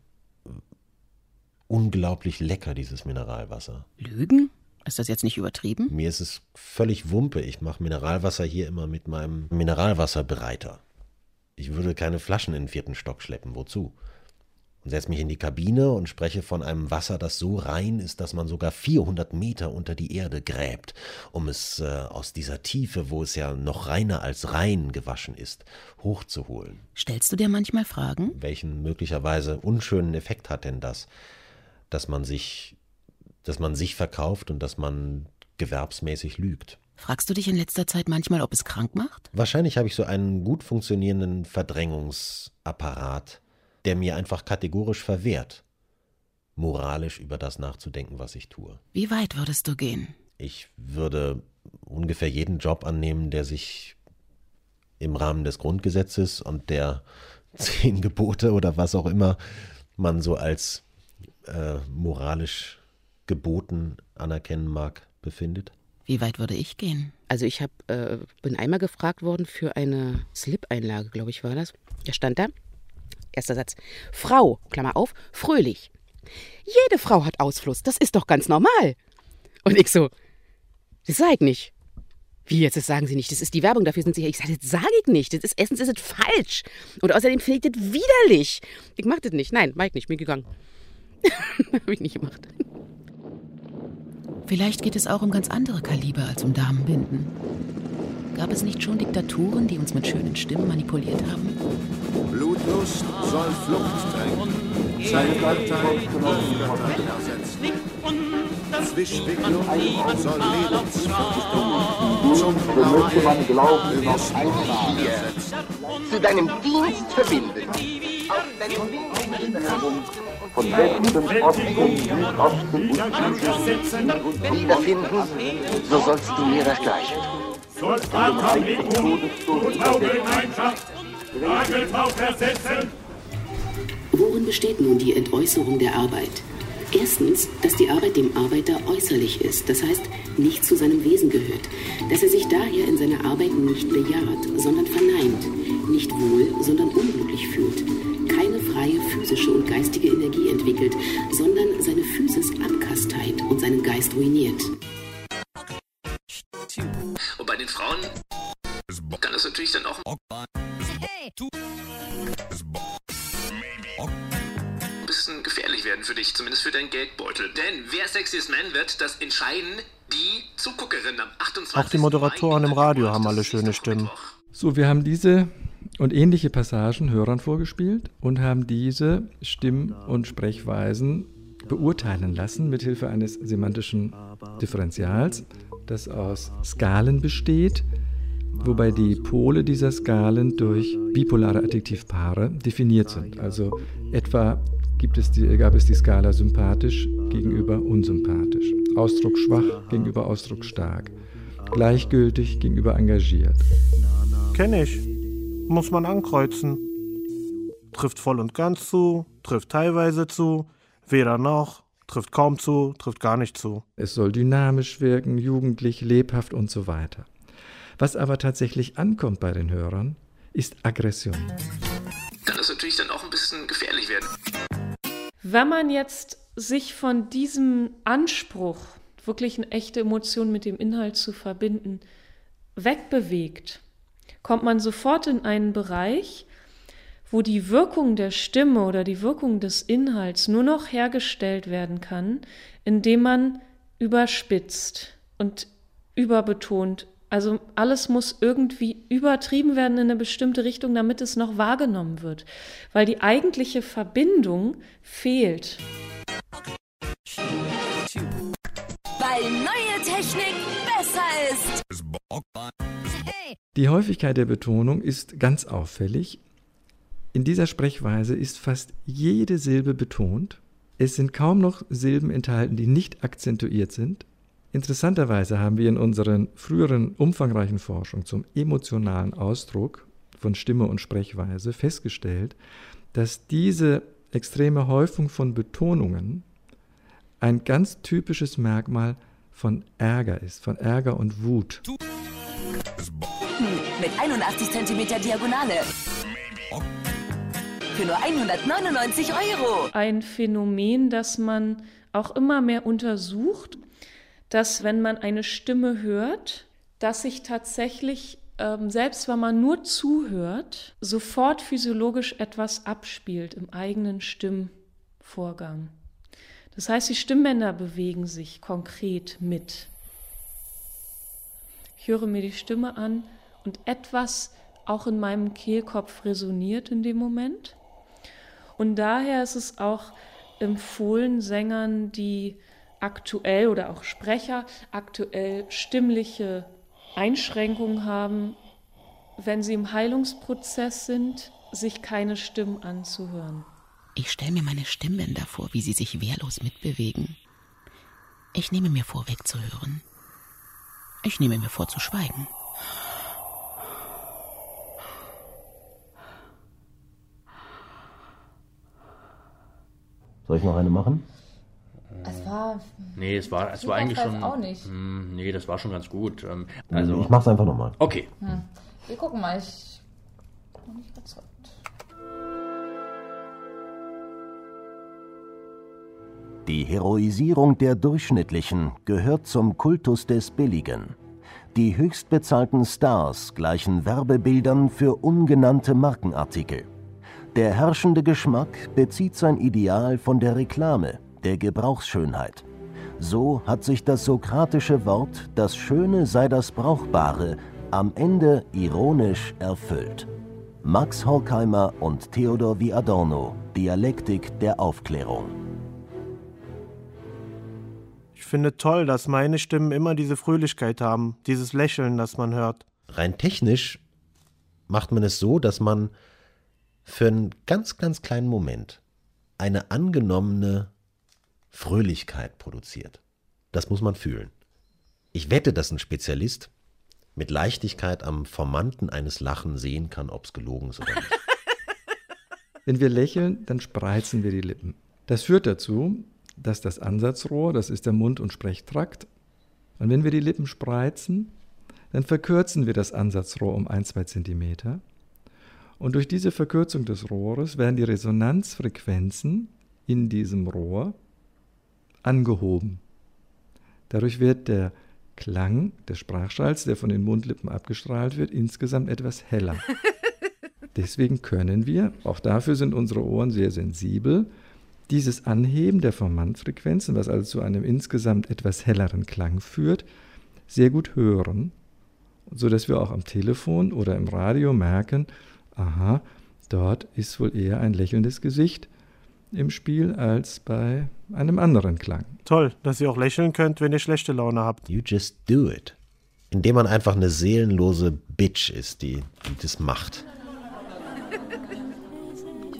unglaublich lecker dieses Mineralwasser. Lügen? Ist das jetzt nicht übertrieben? Mir ist es völlig Wumpe. Ich mache Mineralwasser hier immer mit meinem Mineralwasserbereiter. Ich würde keine Flaschen in den vierten Stock schleppen. Wozu? Und setze mich in die Kabine und spreche von einem Wasser, das so rein ist, dass man sogar 400 Meter unter die Erde gräbt, um es äh, aus dieser Tiefe, wo es ja noch reiner als rein gewaschen ist, hochzuholen. Stellst du dir manchmal Fragen? Welchen möglicherweise unschönen Effekt hat denn das, dass man sich, dass man sich verkauft und dass man gewerbsmäßig lügt? Fragst du dich in letzter Zeit manchmal, ob es krank macht? Wahrscheinlich habe ich so einen gut funktionierenden Verdrängungsapparat, der mir einfach kategorisch verwehrt, moralisch über das nachzudenken, was ich tue. Wie weit würdest du gehen? Ich würde ungefähr jeden Job annehmen, der sich im Rahmen des Grundgesetzes und der zehn Gebote oder was auch immer man so als äh, moralisch geboten anerkennen mag, befindet. Wie weit würde ich gehen? Also ich hab, äh, bin einmal gefragt worden für eine Slip-Einlage, glaube ich, war das. Da stand da, erster Satz, Frau, Klammer auf, fröhlich. Jede Frau hat Ausfluss, das ist doch ganz normal. Und ich so, das sag ich nicht. Wie jetzt, das sagen Sie nicht, das ist die Werbung, dafür sind Sie hier. Ich sage, das sage ich nicht, das ist, erstens ist es falsch. Und außerdem finde ich das widerlich. Ich mach das nicht, nein, ich nicht, bin gegangen. Habe ich nicht gemacht. Vielleicht geht es auch um ganz andere Kaliber als um Damenbinden. Gab es nicht schon Diktaturen, die uns mit schönen Stimmen manipuliert haben? Blutlust soll Flucht drängen. Seine Gottheit ersetzen. Zwischwicklung soll Lebensverdichtung zum möchte man Glauben noch Ersetzen. zu deinem Dienst verbinden. Von Westen, Osten, Südosten und Süden wiederfinden, so sollst du mir das Gleiche tun. Worin besteht nun die Entäußerung der Arbeit? Erstens, dass die Arbeit dem Arbeiter äußerlich ist, das heißt nicht zu seinem Wesen gehört, dass er sich daher in seiner Arbeit nicht bejaht, sondern verneint, nicht wohl, sondern unglücklich fühlt, keine freie physische und geistige Energie entwickelt, sondern seine Physis abkasteit und seinen Geist ruiniert. Und bei den Frauen kann das natürlich dann auch ein bisschen gefährlich werden für dich, zumindest für deinen Geldbeutel. Denn wer Sexiest Man wird, das entscheiden die Zuguckerinnen am 28. Auch die Moderatoren im Radio haben alle schöne Stimmen. So, wir haben diese und ähnliche Passagen Hörern vorgespielt und haben diese Stimm- und Sprechweisen beurteilen lassen mithilfe eines semantischen Differentials, das aus Skalen besteht, wobei die Pole dieser Skalen durch bipolare Adjektivpaare definiert sind. Also etwa gibt es die, gab es die Skala sympathisch gegenüber unsympathisch, ausdrucksschwach gegenüber ausdrucksstark, gleichgültig gegenüber engagiert. Kenn ich. Muss man ankreuzen. Trifft voll und ganz zu, trifft teilweise zu, weder noch, trifft kaum zu, trifft gar nicht zu. Es soll dynamisch wirken, jugendlich, lebhaft und so weiter. Was aber tatsächlich ankommt bei den Hörern, ist Aggression. Kann das natürlich dann auch ein bisschen gefährlich werden. Wenn man jetzt sich von diesem Anspruch wirklich eine echte Emotion mit dem Inhalt zu verbinden, wegbewegt, kommt man sofort in einen Bereich, wo die Wirkung der Stimme oder die Wirkung des Inhalts nur noch hergestellt werden kann, indem man überspitzt und überbetont. Also alles muss irgendwie übertrieben werden in eine bestimmte Richtung, damit es noch wahrgenommen wird, weil die eigentliche Verbindung fehlt. Weil neue Technik. Die Häufigkeit der Betonung ist ganz auffällig. In dieser Sprechweise ist fast jede Silbe betont. Es sind kaum noch Silben enthalten, die nicht akzentuiert sind. Interessanterweise haben wir in unseren früheren umfangreichen Forschungen zum emotionalen Ausdruck von Stimme und Sprechweise festgestellt, dass diese extreme Häufung von Betonungen ein ganz typisches Merkmal von Ärger ist, von Ärger und Wut. Mit 81 cm Diagonale. Für nur 199 Euro. Ein Phänomen, das man auch immer mehr untersucht, dass wenn man eine Stimme hört, dass sich tatsächlich, ähm, selbst wenn man nur zuhört, sofort physiologisch etwas abspielt im eigenen Stimmvorgang. Das heißt, die Stimmbänder bewegen sich konkret mit. Ich höre mir die Stimme an und etwas auch in meinem Kehlkopf resoniert in dem Moment. Und daher ist es auch empfohlen, Sängern, die aktuell oder auch Sprecher aktuell stimmliche Einschränkungen haben, wenn sie im Heilungsprozess sind, sich keine Stimmen anzuhören. Ich stelle mir meine Stimmbänder vor, wie sie sich wehrlos mitbewegen. Ich nehme mir vor, wegzuhören. Ich nehme mir vor, zu schweigen. Soll ich noch eine machen? Es war. Nee, es war, es war eigentlich schon. Auch nicht. Mh, hm, nee, das war schon ganz gut. Ähm, also, ich mach's einfach nochmal. Okay. Hm. Wir gucken mal. Ich Die Heroisierung der Durchschnittlichen gehört zum Kultus des Billigen. Die höchstbezahlten Stars gleichen Werbebildern für ungenannte Markenartikel. Der herrschende Geschmack bezieht sein Ideal von der Reklame, der Gebrauchsschönheit. So hat sich das sokratische Wort, das Schöne sei das Brauchbare, am Ende ironisch erfüllt. Max Horkheimer und Theodor V. Adorno, Dialektik der Aufklärung. Ich finde toll, dass meine Stimmen immer diese Fröhlichkeit haben, dieses Lächeln, das man hört. Rein technisch macht man es so, dass man für einen ganz, ganz kleinen Moment eine angenommene Fröhlichkeit produziert. Das muss man fühlen. Ich wette, dass ein Spezialist mit Leichtigkeit am Formanten eines Lachen sehen kann, ob es gelogen ist oder nicht. Wenn wir lächeln, dann spreizen wir die Lippen. Das führt dazu, dass das Ansatzrohr, das ist der Mund- und Sprechtrakt, und wenn wir die Lippen spreizen, dann verkürzen wir das Ansatzrohr um ein, zwei Zentimeter und durch diese Verkürzung des Rohres werden die Resonanzfrequenzen in diesem Rohr angehoben. Dadurch wird der Klang des Sprachschalls, der von den Mundlippen abgestrahlt wird, insgesamt etwas heller. Deswegen können wir, auch dafür sind unsere Ohren sehr sensibel, dieses Anheben der Formantfrequenzen, was also zu einem insgesamt etwas helleren Klang führt, sehr gut hören, sodass wir auch am Telefon oder im Radio merken, aha, dort ist wohl eher ein lächelndes Gesicht im Spiel als bei einem anderen Klang. Toll, dass ihr auch lächeln könnt, wenn ihr schlechte Laune habt. You just do it. Indem man einfach eine seelenlose Bitch ist, die, die das macht.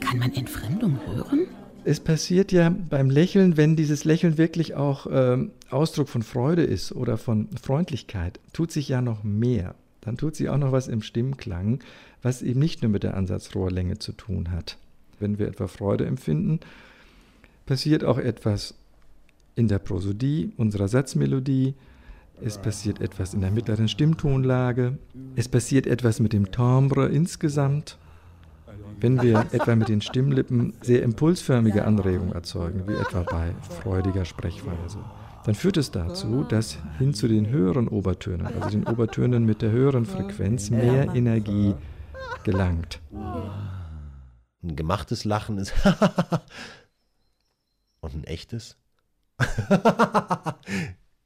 Kann man Entfremdung hören? Es passiert ja beim Lächeln, wenn dieses Lächeln wirklich auch äh, Ausdruck von Freude ist oder von Freundlichkeit, tut sich ja noch mehr. Dann tut sich auch noch was im Stimmklang, was eben nicht nur mit der Ansatzrohrlänge zu tun hat. Wenn wir etwa Freude empfinden, passiert auch etwas in der Prosodie unserer Satzmelodie, es passiert etwas in der mittleren Stimmtonlage, es passiert etwas mit dem Timbre insgesamt. Wenn wir etwa mit den Stimmlippen sehr impulsförmige Anregungen erzeugen, wie etwa bei freudiger Sprechweise, dann führt es dazu, dass hin zu den höheren Obertönen, also den Obertönen mit der höheren Frequenz, mehr Energie gelangt. Ein gemachtes Lachen ist und ein echtes.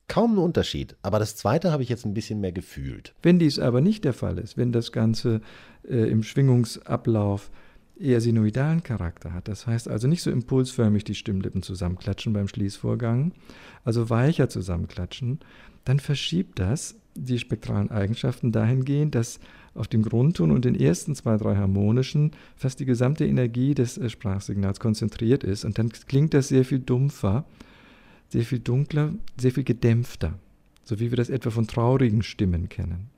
Kaum ein Unterschied. Aber das zweite habe ich jetzt ein bisschen mehr gefühlt. Wenn dies aber nicht der Fall ist, wenn das Ganze äh, im Schwingungsablauf eher sinuidalen Charakter hat, das heißt also nicht so impulsförmig die Stimmlippen zusammenklatschen beim Schließvorgang, also weicher zusammenklatschen, dann verschiebt das die spektralen Eigenschaften dahingehend, dass auf dem Grundton und den ersten zwei, drei harmonischen fast die gesamte Energie des äh, Sprachsignals konzentriert ist. Und dann klingt das sehr viel dumpfer, sehr viel dunkler, sehr viel gedämpfter, so wie wir das etwa von traurigen Stimmen kennen.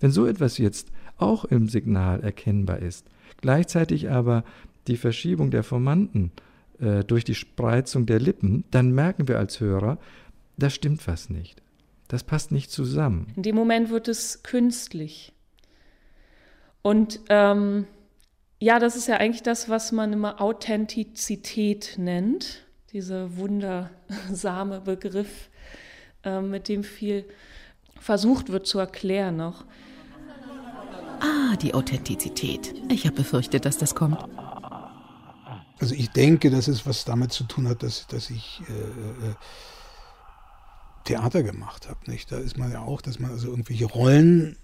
Wenn so etwas jetzt auch im Signal erkennbar ist, gleichzeitig aber die Verschiebung der Formanten äh, durch die Spreizung der Lippen, dann merken wir als Hörer, da stimmt was nicht. Das passt nicht zusammen. In dem Moment wird es künstlich. Und ähm, ja, das ist ja eigentlich das, was man immer Authentizität nennt, dieser wundersame Begriff, äh, mit dem viel versucht wird zu erklären noch. Ah, die Authentizität. Ich habe befürchtet, dass das kommt. Also ich denke, dass es was damit zu tun hat, dass, dass ich äh, äh Theater gemacht habe. Nicht? Da ist man ja auch, dass man also irgendwelche Rollen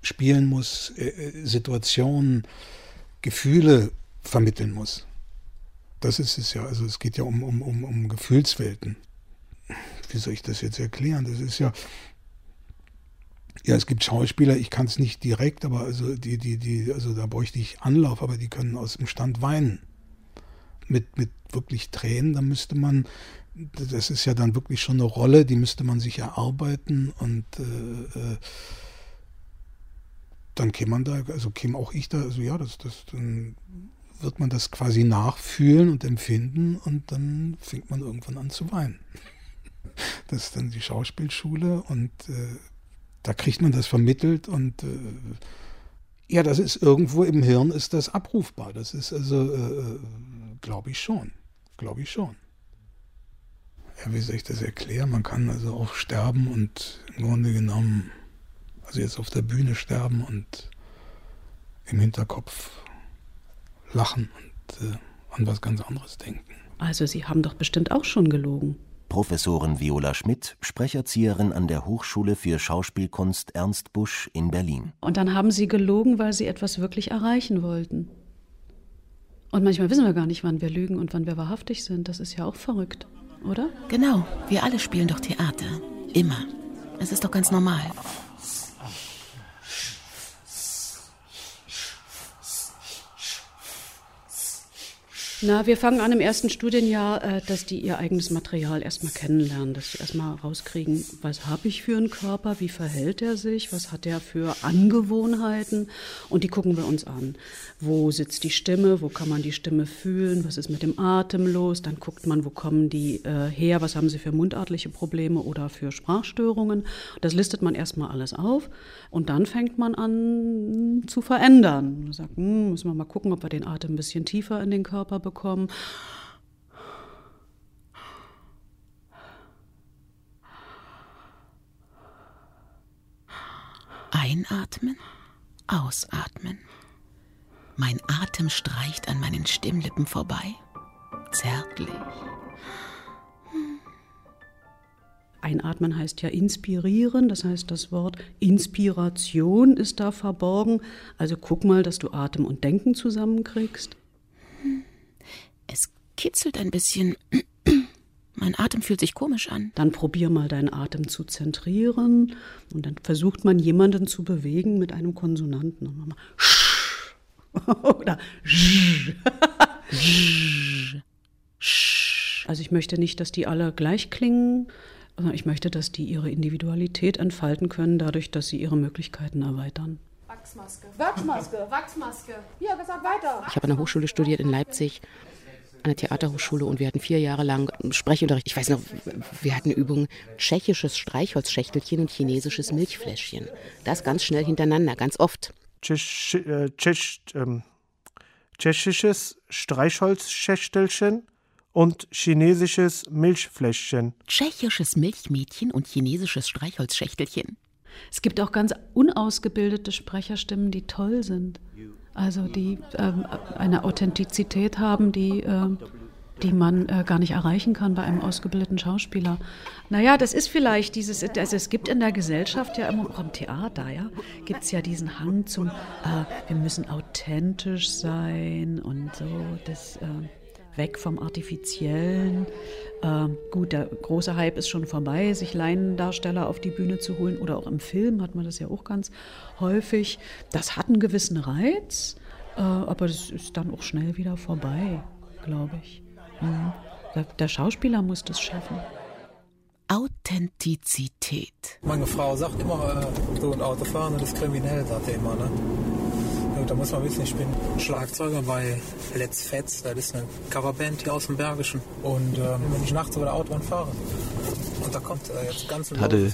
spielen muss, äh, äh, Situationen, Gefühle vermitteln muss. Das ist es ja. Also es geht ja um, um, um, um Gefühlswelten. Wie soll ich das jetzt erklären? Das ist ja. Ja, es gibt Schauspieler, ich kann es nicht direkt, aber also die, die, die, also da bräuchte ich Anlauf, aber die können aus dem Stand weinen. Mit, mit wirklich Tränen, da müsste man, das ist ja dann wirklich schon eine Rolle, die müsste man sich erarbeiten und äh, äh dann käme man da, also käme auch ich da, also ja, das, das, dann wird man das quasi nachfühlen und empfinden und dann fängt man irgendwann an zu weinen. Das ist dann die Schauspielschule und äh, da kriegt man das vermittelt und äh, ja, das ist irgendwo im Hirn ist das abrufbar. Das ist also, äh, äh glaube ich schon, glaube ich schon. Ja, wie soll ich das erklären? Man kann also auch sterben und im Grunde genommen also jetzt auf der Bühne sterben und im Hinterkopf lachen und äh, an was ganz anderes denken. Also Sie haben doch bestimmt auch schon gelogen. Professorin Viola Schmidt, Sprecherzieherin an der Hochschule für Schauspielkunst Ernst Busch in Berlin. Und dann haben Sie gelogen, weil Sie etwas wirklich erreichen wollten. Und manchmal wissen wir gar nicht, wann wir lügen und wann wir wahrhaftig sind. Das ist ja auch verrückt, oder? Genau, wir alle spielen doch Theater. Immer. Es ist doch ganz normal. Na, wir fangen an im ersten Studienjahr, äh, dass die ihr eigenes Material erstmal kennenlernen, dass sie erstmal rauskriegen, was habe ich für einen Körper, wie verhält er sich, was hat er für Angewohnheiten und die gucken wir uns an. Wo sitzt die Stimme, wo kann man die Stimme fühlen, was ist mit dem Atem los, dann guckt man, wo kommen die äh, her, was haben sie für mundartliche Probleme oder für Sprachstörungen. Das listet man erstmal alles auf und dann fängt man an zu verändern. Man sagt, hm, müssen wir mal gucken, ob wir den Atem ein bisschen tiefer in den Körper bekommen bekommen. Einatmen, ausatmen. Mein Atem streicht an meinen Stimmlippen vorbei. Zärtlich. Einatmen heißt ja inspirieren, das heißt, das Wort Inspiration ist da verborgen. Also guck mal, dass du Atem und Denken zusammenkriegst. Es kitzelt ein bisschen. Mein Atem fühlt sich komisch an. Dann probier mal deinen Atem zu zentrieren und dann versucht man jemanden zu bewegen mit einem Konsonanten. Und mal oder Also ich möchte nicht, dass die alle gleich klingen, sondern ich möchte, dass die ihre Individualität entfalten können, dadurch, dass sie ihre Möglichkeiten erweitern. Wachsmaske. Wachsmaske. Wachsmaske. Ja, gesagt weiter. Ich habe an der Hochschule studiert in Leipzig an der Theaterhochschule und wir hatten vier Jahre lang Sprechunterricht. Ich weiß noch, wir hatten Übungen tschechisches Streichholzschächtelchen und chinesisches Milchfläschchen. Das ganz schnell hintereinander, ganz oft. Äh, ähm, tschechisches Streichholzschächtelchen und chinesisches Milchfläschchen. Tschechisches Milchmädchen und chinesisches Streichholzschächtelchen. Es gibt auch ganz unausgebildete Sprecherstimmen, die toll sind. Also die äh, eine Authentizität haben, die, äh, die man äh, gar nicht erreichen kann bei einem ausgebildeten Schauspieler. Naja, das ist vielleicht dieses, also es gibt in der Gesellschaft ja immer, im Theater, ja, gibt es ja diesen Hang zum, äh, wir müssen authentisch sein und so, das äh, weg vom Artifiziellen. Äh, gut, der große Hype ist schon vorbei, sich Laiendarsteller auf die Bühne zu holen oder auch im Film hat man das ja auch ganz häufig. Das hat einen gewissen Reiz, äh, aber das ist dann auch schnell wieder vorbei, glaube ich. Mhm. Der, der Schauspieler muss das schaffen. Authentizität. Meine Frau sagt immer, äh, so ein Autofahren ist kriminell, sagt er immer. Ne? Da muss man wissen, ich bin Schlagzeuger bei Let's Fets. Das ist eine Coverband hier aus dem Bergischen. Und äh, wenn ich nachts über der Autobahn fahre, und da kommt äh, jetzt ganz hatte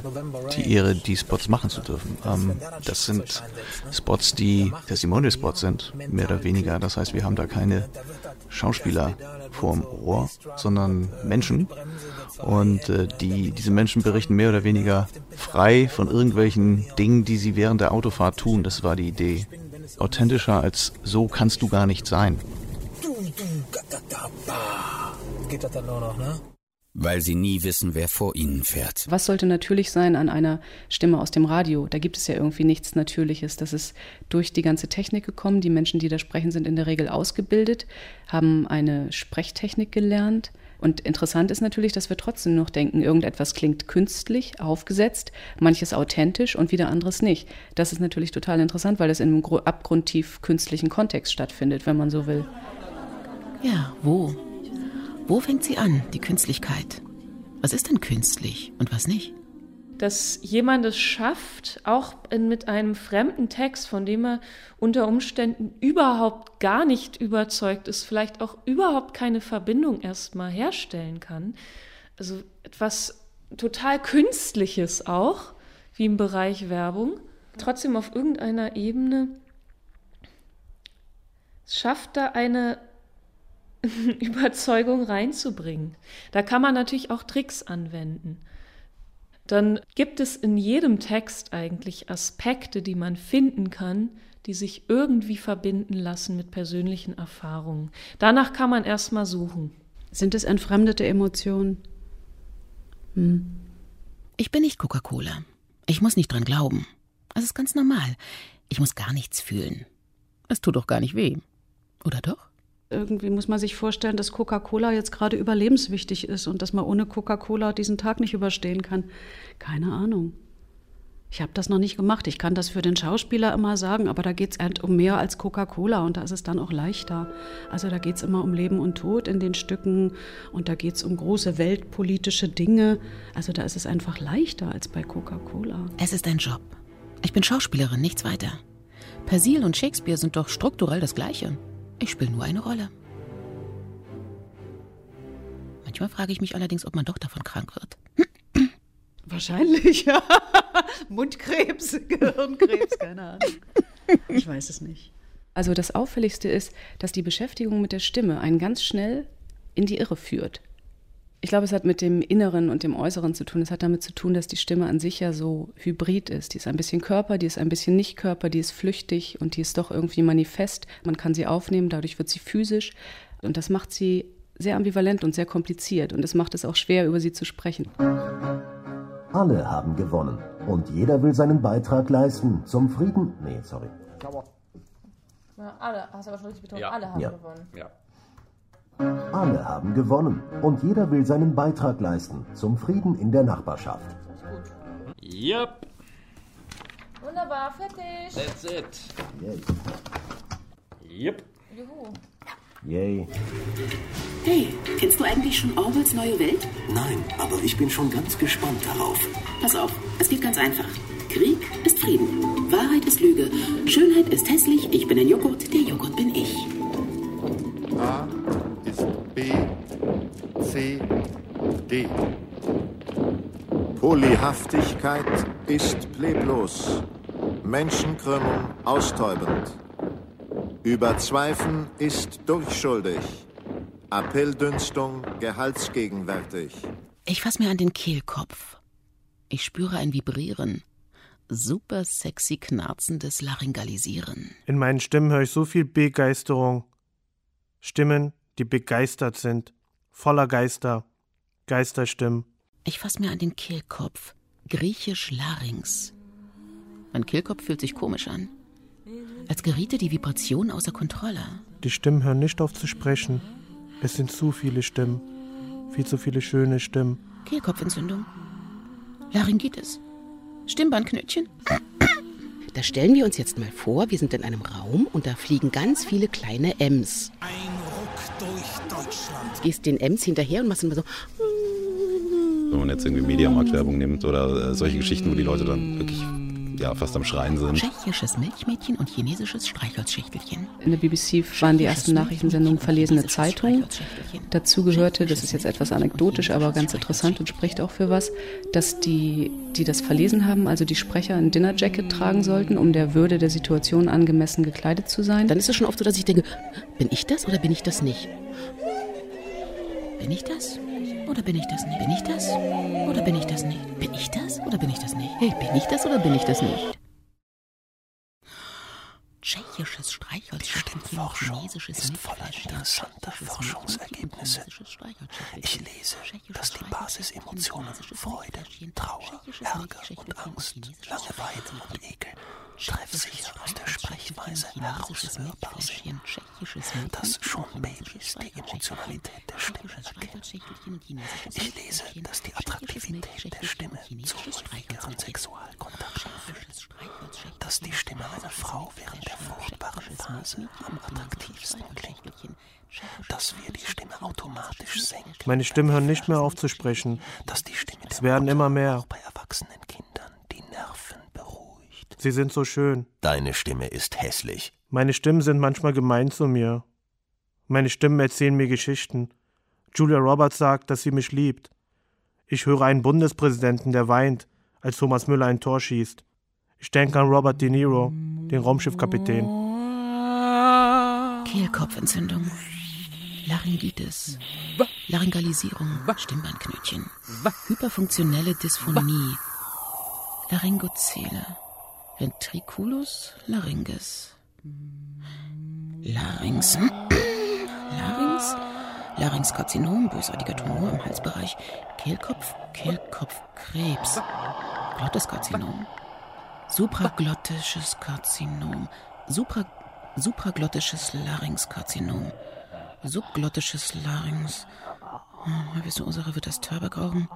die Ehre, die Spots machen zu dürfen. Ähm, das sind Spots, die Testimonial-Spots sind, mehr oder weniger. Das heißt, wir haben da keine Schauspieler vorm Ohr, sondern Menschen. Und äh, die, diese Menschen berichten mehr oder weniger frei von irgendwelchen Dingen, die sie während der Autofahrt tun. Das war die Idee. Authentischer als so kannst du gar nicht sein. Geht das dann nur noch, ne? Weil sie nie wissen, wer vor ihnen fährt. Was sollte natürlich sein an einer Stimme aus dem Radio? Da gibt es ja irgendwie nichts Natürliches. Das ist durch die ganze Technik gekommen. Die Menschen, die da sprechen, sind in der Regel ausgebildet, haben eine Sprechtechnik gelernt und interessant ist natürlich, dass wir trotzdem noch denken, irgendetwas klingt künstlich, aufgesetzt, manches authentisch und wieder anderes nicht. Das ist natürlich total interessant, weil das in einem abgrundtief künstlichen Kontext stattfindet, wenn man so will. Ja, wo? Wo fängt sie an, die Künstlichkeit? Was ist denn künstlich und was nicht? Dass jemand es schafft, auch in, mit einem fremden Text, von dem er unter Umständen überhaupt gar nicht überzeugt ist, vielleicht auch überhaupt keine Verbindung erstmal herstellen kann. Also etwas total Künstliches auch, wie im Bereich Werbung, trotzdem auf irgendeiner Ebene schafft, da eine Überzeugung reinzubringen. Da kann man natürlich auch Tricks anwenden dann gibt es in jedem Text eigentlich Aspekte, die man finden kann, die sich irgendwie verbinden lassen mit persönlichen Erfahrungen. Danach kann man erstmal suchen. Sind es entfremdete Emotionen? Hm. Ich bin nicht Coca-Cola. Ich muss nicht dran glauben. Das ist ganz normal. Ich muss gar nichts fühlen. Es tut doch gar nicht weh. Oder doch? Irgendwie muss man sich vorstellen, dass Coca-Cola jetzt gerade überlebenswichtig ist und dass man ohne Coca-Cola diesen Tag nicht überstehen kann. Keine Ahnung. Ich habe das noch nicht gemacht. Ich kann das für den Schauspieler immer sagen, aber da geht es halt um mehr als Coca-Cola und da ist es dann auch leichter. Also da geht es immer um Leben und Tod in den Stücken und da geht es um große weltpolitische Dinge. Also da ist es einfach leichter als bei Coca-Cola. Es ist ein Job. Ich bin Schauspielerin, nichts weiter. Persil und Shakespeare sind doch strukturell das Gleiche. Ich spiele nur eine Rolle. Manchmal frage ich mich allerdings, ob man doch davon krank wird. Wahrscheinlich, ja. Mundkrebs, Gehirnkrebs, keine Ahnung. Ich weiß es nicht. Also das Auffälligste ist, dass die Beschäftigung mit der Stimme einen ganz schnell in die Irre führt. Ich glaube, es hat mit dem Inneren und dem Äußeren zu tun. Es hat damit zu tun, dass die Stimme an sich ja so hybrid ist. Die ist ein bisschen Körper, die ist ein bisschen nicht Körper, die ist flüchtig und die ist doch irgendwie manifest. Man kann sie aufnehmen, dadurch wird sie physisch. Und das macht sie sehr ambivalent und sehr kompliziert. Und es macht es auch schwer, über sie zu sprechen. Alle haben gewonnen. Und jeder will seinen Beitrag leisten zum Frieden. Nee, sorry. Ja, alle, hast du aber schon richtig betont, ja. alle haben ja. gewonnen. Ja. Alle haben gewonnen und jeder will seinen Beitrag leisten zum Frieden in der Nachbarschaft. Yep. Wunderbar, fertig. That's it. Yay. Yep. Juhu. Yay. Hey, kennst du eigentlich schon Orwells neue Welt? Nein, aber ich bin schon ganz gespannt darauf. Pass auf, es geht ganz einfach. Krieg ist Frieden. Wahrheit ist Lüge. Schönheit ist hässlich. Ich bin ein Joghurt. Der Joghurt bin ich. A ist B, C, D. Polyhaftigkeit ist leblos, Menschenkrümmung austäubend. Überzweifeln ist durchschuldig, Appelldünstung gehaltsgegenwärtig. Ich fasse mir an den Kehlkopf. Ich spüre ein Vibrieren. Super sexy knarzendes Laryngalisieren. In meinen Stimmen höre ich so viel Begeisterung. Stimmen, die begeistert sind. Voller Geister. Geisterstimmen. Ich fasse mir an den Kehlkopf. Griechisch Larynx. Mein Kehlkopf fühlt sich komisch an. Als geriete die Vibration außer Kontrolle. Die Stimmen hören nicht auf zu sprechen. Es sind zu viele Stimmen. Viel zu viele schöne Stimmen. Kehlkopfentzündung. Laryngitis. Stimmbandknötchen. Da stellen wir uns jetzt mal vor, wir sind in einem Raum und da fliegen ganz viele kleine Ems. Ein durch Deutschland. Gehst den Ems hinterher und machst immer so. Wenn man jetzt irgendwie Mediamarktwerbung nimmt oder äh, solche Geschichten, wo die Leute dann wirklich ja, fast am Schreien sind. Tschechisches Milchmädchen und chinesisches Streichholzschächtelchen. In der BBC waren die ersten Nachrichtensendungen verlesene Zeitung. Dazu gehörte, das ist jetzt etwas anekdotisch, aber ganz interessant und spricht auch für was, dass die, die das verlesen haben, also die Sprecher ein Dinnerjacket tragen sollten, um der Würde der Situation angemessen gekleidet zu sein. Dann ist es schon oft so, dass ich denke, bin ich das oder bin ich das nicht? Bin ich das? Oder bin ich das nicht? Bin ich das? Oder bin ich das nicht? Bin ich das? Oder bin ich das nicht? Hey, bin ich das oder bin ich das nicht? Tschechisches Streichholzschächtelchen, chinesisches ist voller interessanter Forschungsergebnisse. Ich lese, dass die Basisemotionen Freude, Trauer, Ärger und Angst, Langeweile und Ekel treffsicher aus der Sprechweise heraushörbar sind, dass schon Babys die Emotionalität der Stimme erkennen. Ich lese, dass die Attraktivität der Stimme zu ruhigeren Sexualkontakt führt, dass die Stimme einer Frau während der furchtbaren Phase am attraktivsten klingt, dass wir die Stimme automatisch senken. Meine Stimmen hören nicht mehr auf zu sprechen. Dass die Stimme es werden immer mehr. Auch bei erwachsenen Kindern die Nerven beruhigt. Sie sind so schön. Deine Stimme ist hässlich. Meine Stimmen sind manchmal gemein zu mir. Meine Stimmen erzählen mir Geschichten. Julia Roberts sagt, dass sie mich liebt. Ich höre einen Bundespräsidenten, der weint, als Thomas Müller ein Tor schießt. Ich denke an Robert De Niro, den Raumschiffkapitän. Kehlkopfentzündung. Laryngitis. Laryngalisierung. Stimmbandknötchen. Hyperfunktionelle Dysphonie. Laryngozele. Ventriculus laryngis. Larynx. Larynx. Larynxkarzinom, bösartiger Tumor im Halsbereich. Kehlkopf, Kehlkopfkrebs. Glotteskarzinom. Supraglottisches Karzinom. Supra, supraglottisches Larynxkarzinom. Subglottisches Larynx. Hm, Wieso Ursache wird das Törbergrauchen?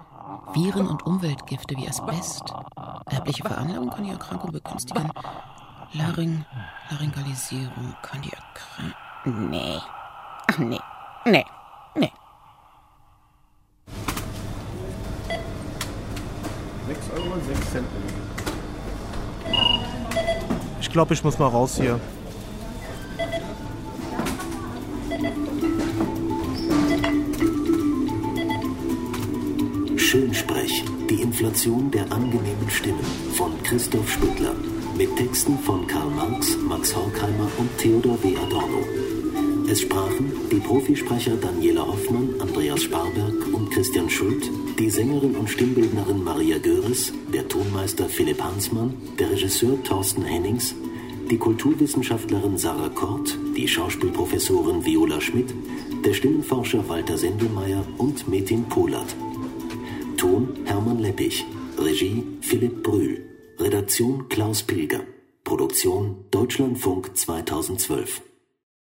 Viren und Umweltgifte wie Asbest. Erbliche Veranlagung kann die Erkrankung begünstigen. Laryn, Laryngalisierung kann die Erkrankung. Nee. Ach nee. Nee. Nee. 6 Euro 6 Cent. Ich glaube, ich muss mal raus hier. Schönsprech, die Inflation der angenehmen Stimmen von Christoph Spüttler. Mit Texten von Karl Marx, Max Horkheimer und Theodor W. Adorno. Es sprachen die Profisprecher Daniela Hoffmann, Andreas Sparberg und Christian Schult, die Sängerin und Stimmbildnerin Maria Göres, der Tonmeister Philipp Hansmann, der Regisseur Thorsten Hennings, die Kulturwissenschaftlerin Sarah Kort, die Schauspielprofessorin Viola Schmidt, der Stimmenforscher Walter Sendelmeier und Metin Polat. Ton Hermann Leppich, Regie Philipp Brühl, Redaktion Klaus Pilger, Produktion Deutschlandfunk 2012.